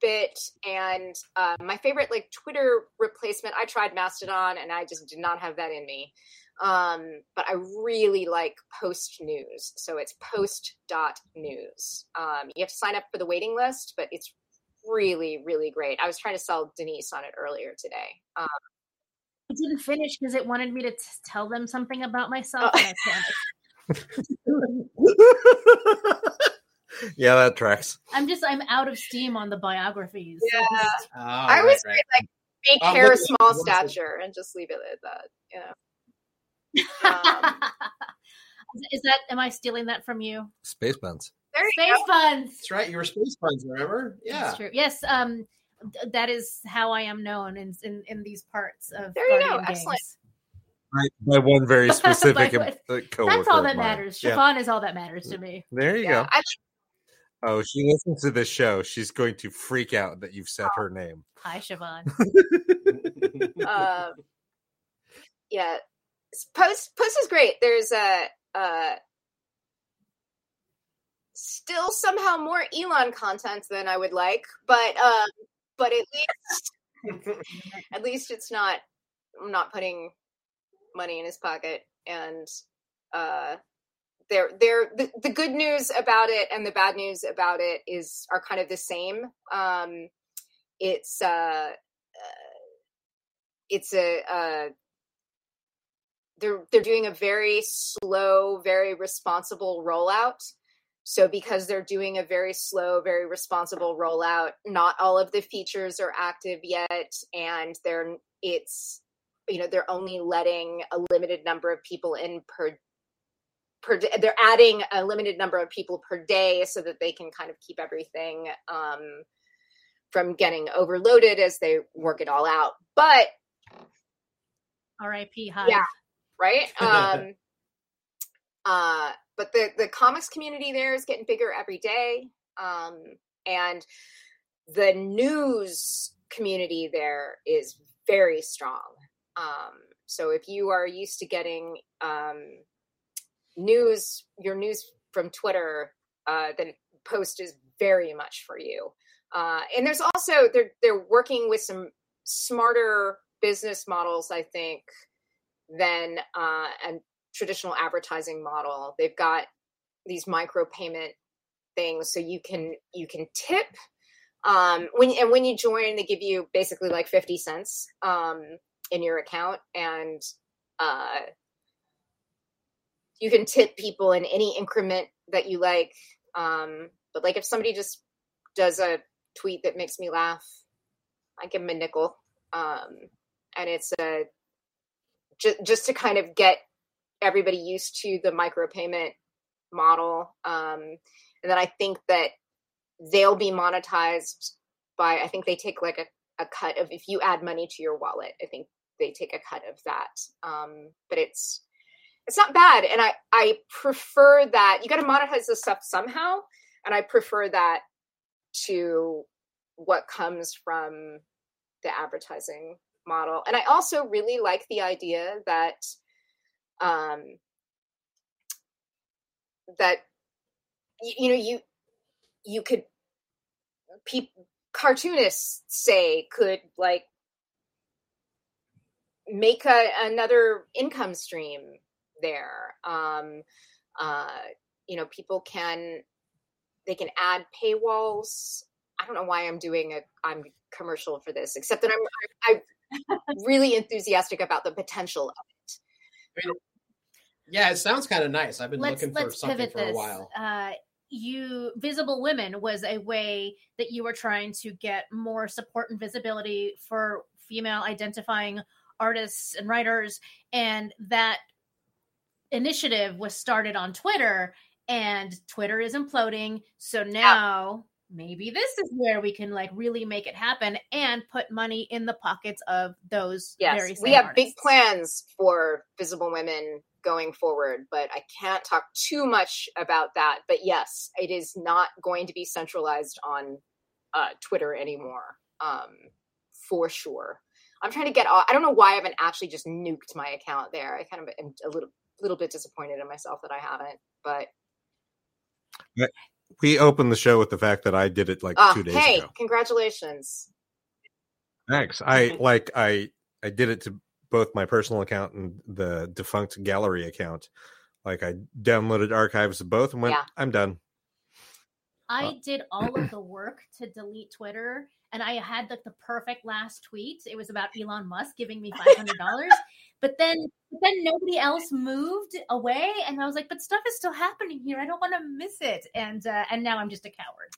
bit, and uh, my favorite like Twitter replacement. I tried Mastodon, and I just did not have that in me. Um, but I really like Post News, so it's Post post.news. Um, you have to sign up for the waiting list, but it's really, really great. I was trying to sell Denise on it earlier today. Um, I didn't finish because it wanted me to t- tell them something about myself, Oh. and I yeah, that tracks. I'm just I'm out of steam on the biographies. Yeah. Oh, I right, always right. say like make Um, hair, what- small stature, and just leave it at that. You know. Um, Is that am I stealing that from you? Space buns. there you Space go. buns. That's right. You were space buns, remember? Yeah. That's true. Yes, um th- that is how I am known in in, in these parts of There you go. Guardian Excellent. games. By, by one very specific By- uh, coworker. That's all that mine. matters. Yeah. Is all that matters to me. There you Yeah, go. I, Oh, she listens to this show. She's going to freak out that you've said her name. Hi, Siobhan. um, yeah, s- post post is great. There's a uh, still somehow more Elon content than I would like, but um, but at least at least it's not I'm not putting money in his pocket and uh there there the, the good news about it and the bad news about it is are kind of the same um it's uh, uh it's a uh they're they're doing a very slow very responsible rollout so because they're doing a very slow, very responsible rollout, not all of the features are active yet, and they're it's you know they're only letting a limited number of people in per per day. They're adding a limited number of people per day so that they can kind of keep everything um, from getting overloaded as they work it all out. But R.I.P. Hive. Yeah. Right? Um, uh, but the the comics community there is getting bigger every day, um, and the news community there is very strong. Um, so if you are used to getting um, news, your news from Twitter, uh, then Post is very much for you. Uh, and there's also they're they're working with some smarter business models, I think, than uh, a traditional advertising model. They've got these micropayment things, so you can you can tip um, when and when you join, they give you basically like fifty cents um, in your account, and uh, you can tip people in any increment that you like. Um, but like if somebody just does a tweet that makes me laugh, I give them a nickel. Um, and it's a just just to kind of get everybody used to the micropayment model. Um, and then I think that they'll be monetized by I think they take like a, a cut of if you add money to your wallet. I think they take a cut of that. Um, but it's it's not bad, and I I prefer that you got to monetize this stuff somehow, and I prefer that to what comes from the advertising model. And I also really like the idea that um that y- you know you you could people cartoonists say could like make a, another income stream there um uh you know people can they can add paywalls i don't know why i'm doing a i'm commercial for this except that i'm i'm really enthusiastic about the potential of it. Yeah, it sounds kind of nice. I've been let's looking for let's something pivot for a this. while. Uh, you visible women was a way that you were trying to get more support and visibility for female identifying artists and writers, and that initiative was started on Twitter, and Twitter is imploding. So now maybe this is where we can like really make it happen and put money in the pockets of those very Yes, same we have big plans for Visible Women going forward, but I can't talk too much about that. But yes, it is not going to be centralized on uh, Twitter anymore, um, for sure. I'm trying to get. All, I don't know why I haven't actually just nuked my account there. I kind of am a little little bit disappointed in myself that I haven't. But We opened the show with the fact that I did it like uh, two days hey, ago. congratulations! Thanks. I like I I did it to both my personal account and the defunct gallery account. Like I downloaded archives of both and went, Yeah. I'm done. I did all of the work to delete Twitter, and I had like the perfect last tweet. It was about Elon Musk giving me five hundred dollars, but then but then nobody else moved away, and I was like, "But stuff is still happening here. I don't want to miss it." And uh, and now I'm just a coward.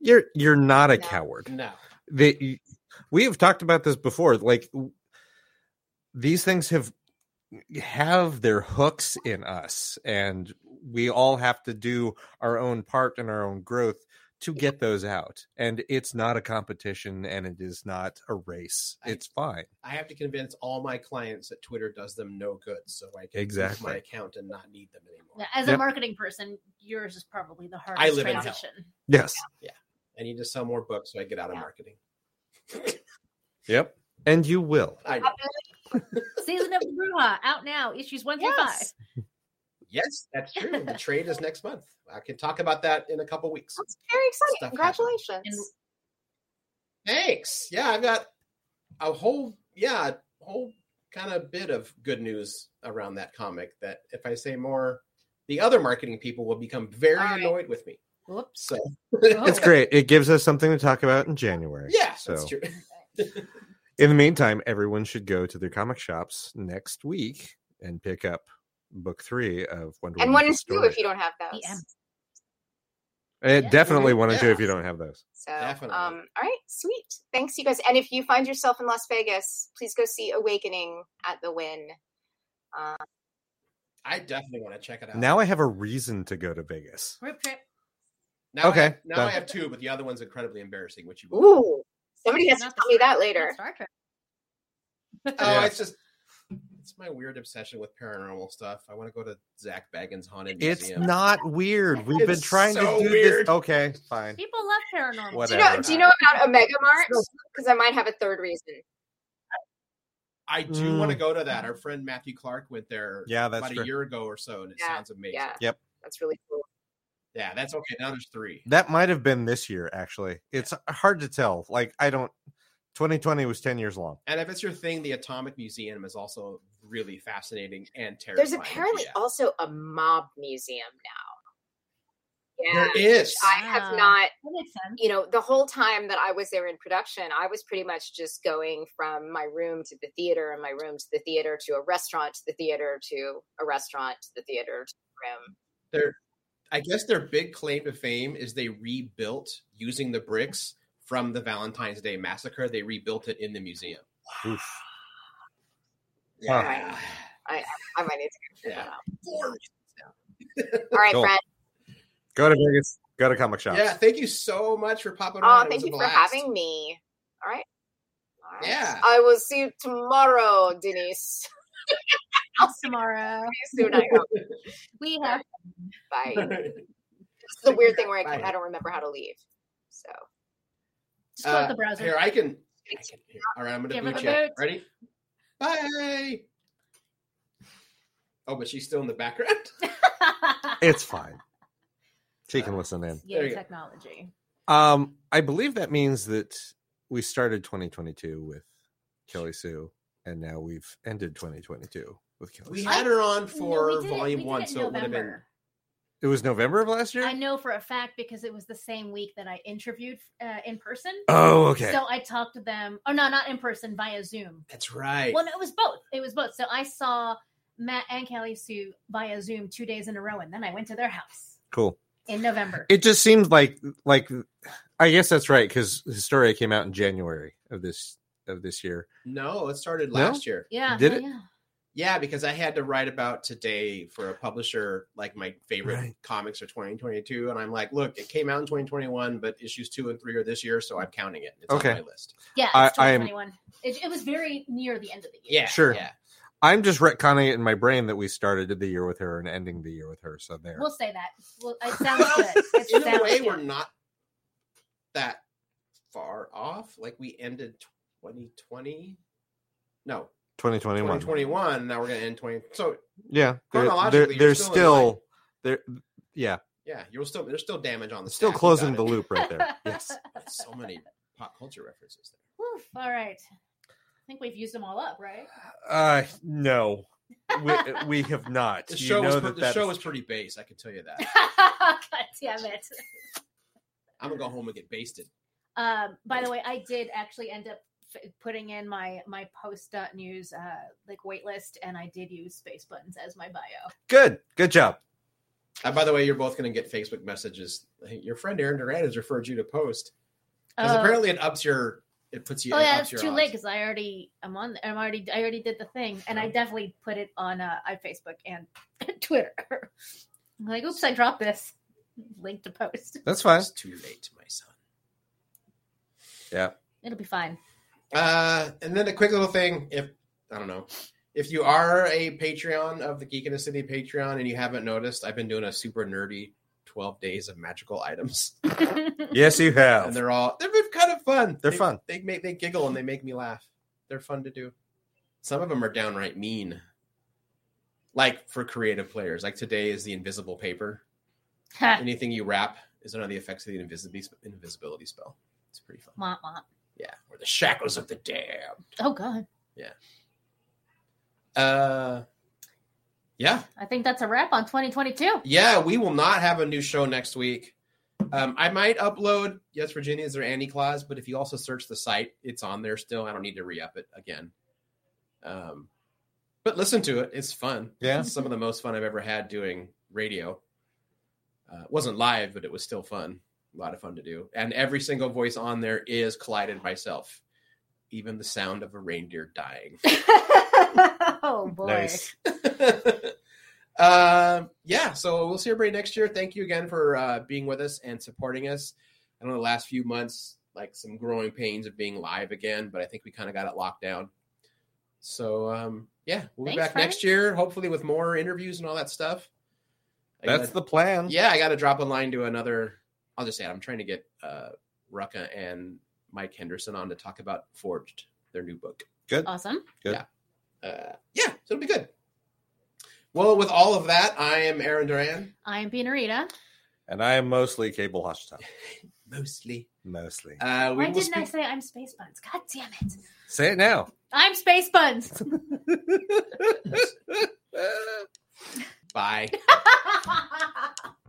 You're you're not a No. coward. No. They we have talked about this before. Like these things have have their hooks in us and we all have to do our own part in our own growth to get those out and it's not a competition and it is not a race I- it's fine I have to convince all my clients that Twitter does them no good, so I can Exactly. my account and not need them anymore. As a Yep. marketing person, yours is probably the hardest I live in hell. transition. yes Yeah. I need to sell more books so I get out of marketing. yep and you will I know. Season of the Bruja out now, issues one through five. Yes, that's true. The trade is next month. I can talk about that in a couple weeks. That's very exciting. Stuff Congratulations! And- Thanks. Yeah, I've got a whole yeah, a whole kind of bit of good news around that comic that if I say more, the other marketing people will become very All right. annoyed with me. Whoops. So oh. it's great it gives us something to talk about in january yeah, so that's true. in the meantime everyone should go to their comic shops next week and pick up book three of wonder and Woman one and two if you don't have those. Yeah. I Yeah. definitely one and two if you don't have those. So, Definitely. um, all right, sweet. Thanks, you guys. And if you find yourself in Las Vegas, please go see Awakening at the Wynn. Uh, I definitely want to check it out. Now I have a reason to go to Vegas. Rip trip. now Okay, I, now done. I have two, but the other one's incredibly embarrassing. Which you? ooh, somebody has to tell me that later. Star Trek. Oh, Yeah. it's just it's my weird obsession with paranormal stuff. I want to go to Zak Bagans' haunted It's museum. not weird. We've been trying so to do weird. this. Okay, fine. People love paranormal. What- Do you know? Do you know about Omega Mart? Because I might have a third reason. I do Mm. want to go to that. Our friend Matthew Clark went there. Yeah, that's about true. a year ago or so, and it Yeah, sounds amazing. Yeah. Yep. That's really cool. Yeah, that's okay. Now there's three. That might have been this year, actually. It's hard to tell. Like, I don't. 2020 was 10 years long. And if it's your thing, the Atomic Museum is also really fascinating and terrifying. There's apparently be at. also a mob museum now. Yeah. there is. I have Ah. not That makes sense. you know, the whole time that I was there in production, I was pretty much just going from my room to the theater and my room to the theater to a restaurant to the theater to a restaurant to the theater to the room. Their, I guess their big claim to fame is they rebuilt using the bricks from the Valentine's Day massacre. They rebuilt it in the museum. Oof. Yeah. I I might need to go check Yeah. that out. Four reasons All right, Cool. Brent. Go to Vegas. Go to comic shops. Yeah, thank you so much for popping Oh, on. It thank you for blast. having me. All right. All right. Yeah. I will see you tomorrow, Denise. Tomorrow. See you soon, I hope. We have Bye. It's the weird thing where I, Bye. I don't remember how to leave. So just close Uh, the browser. Here, I can. I can here. All right, I'm going to her boot the you. boot. Ready? Bye. Oh, but she's still in the background. It's fine. She can listen in. Yeah, Yay, go. technology. Um, I believe that means that we started 2022 with Kelly Sue, and now we've ended 2022 with Kelly We Sue. had her on for we did it- volume one, so it would have been. November. It was November of last year. I know for a fact because it was the same week that I interviewed uh, in person. Oh, okay. So I talked to them. Oh no, not in person, via Zoom. That's right. Well, no, it was both. It was both. So I saw Matt and Kelly Sue via Zoom two days in a row, and then I went to their house cool. in November. It just seems like like I guess that's right because Historia came out in January of this of this year. No, it started No? last year. yeah, Did yeah, it? yeah. Yeah, because I had to write about today for a publisher, like my favorite Right. comics are 2022. And I'm like, look, it came out in 2021, but issues two and three are this year, so I'm counting it. It's Okay. on my list. Yeah, I- it's I 2021. It, it was very near the end of the year. Yeah. Sure. Yeah. I'm just retconning it in my brain that we started the year with her and ending the year with her. So there. We'll say that. Well, it sounds good. It In a way, good. we're not that far off. Like we ended 2020. No, 2021. 2021. Now we're going to end 20. So Yeah. There, Chronologically, there, you're there's still in line. still there. Yeah. yeah, you're still, there's still damage on the Still stats. Closing the it. loop right there. Yes. So many pop culture references there. Woof, all right. I think we've used them all up, right? Uh, no. We, we have not. The You show, know was, that the that's- show was pretty base. I can tell you that. God damn it. I'm gonna go home and get basted. Um, by the way, I did actually end up f- putting in my my post news uh, like waitlist, and I did use space buttons as my bio. Good. Good job. Uh, by the way, you're both gonna get Facebook messages. Hey, your friend Aaron Duran has referred you to post because Oh. apparently it ups your, it puts you. Oh yeah, it's your too late because I already I'm on. I'm already I already did the thing, and I definitely put it on uh, on Facebook and Twitter. I'm like, oops, I dropped this link to post. That's fine. It's too late, my son. Yeah. It'll be fine. Uh, and then a quick little thing. If I don't know, if you are a Patreon of the Geek in the City Patreon and you haven't noticed, I've been doing a super nerdy 12 days of magical items, Yes, you have. and they're all they're kind of fun. They're They- fun. They make they giggle and they make me laugh. They're fun to do. Some of them are downright mean. Like for creative players, like today is the invisible paper. Anything you wrap is under the effects of the invisibility invisibility spell. It's pretty fun. Wah, wah. Yeah, or the shackles of the damned. Oh god, Yeah. Uh, yeah, I think that's a wrap on 2022. yeah. We will not have a new show next week. Um, I might upload Yes Virginia is there Andy Claus, but if you also search the site, it's on there still. I don't need to re up it again. Um, but listen to it; it's fun. Yeah. It's some of the most fun I've ever had doing radio. Uh, it wasn't live, but it was still fun. A lot of fun to do. And every single voice on there is collided myself. Even the sound of a reindeer dying. oh boy. Nice. uh, yeah, so we'll see everybody next year. Thank you again for uh, being with us and supporting us. I know the last few months, like some growing pains of being live again, but I think we kind of got it locked down. So um, yeah, we'll be back Frank. next year, hopefully with more interviews and all that stuff. I That's gotta- the plan. yeah, I got to drop a line to another. I'll just say I'm trying to get uh, Rucka and Mike Henderson on to talk about Forged, their new book. Good. Awesome. Good. Yeah. Uh, yeah. So it'll be good. Well, with all of that, I am Aaron Duran. I am Pina Rita. And I am mostly Cable Hoshita. mostly. Mostly. Uh, Why didn't speak- I say I'm Space Buns? God damn it. Say it now. I'm Space Buns. Bye.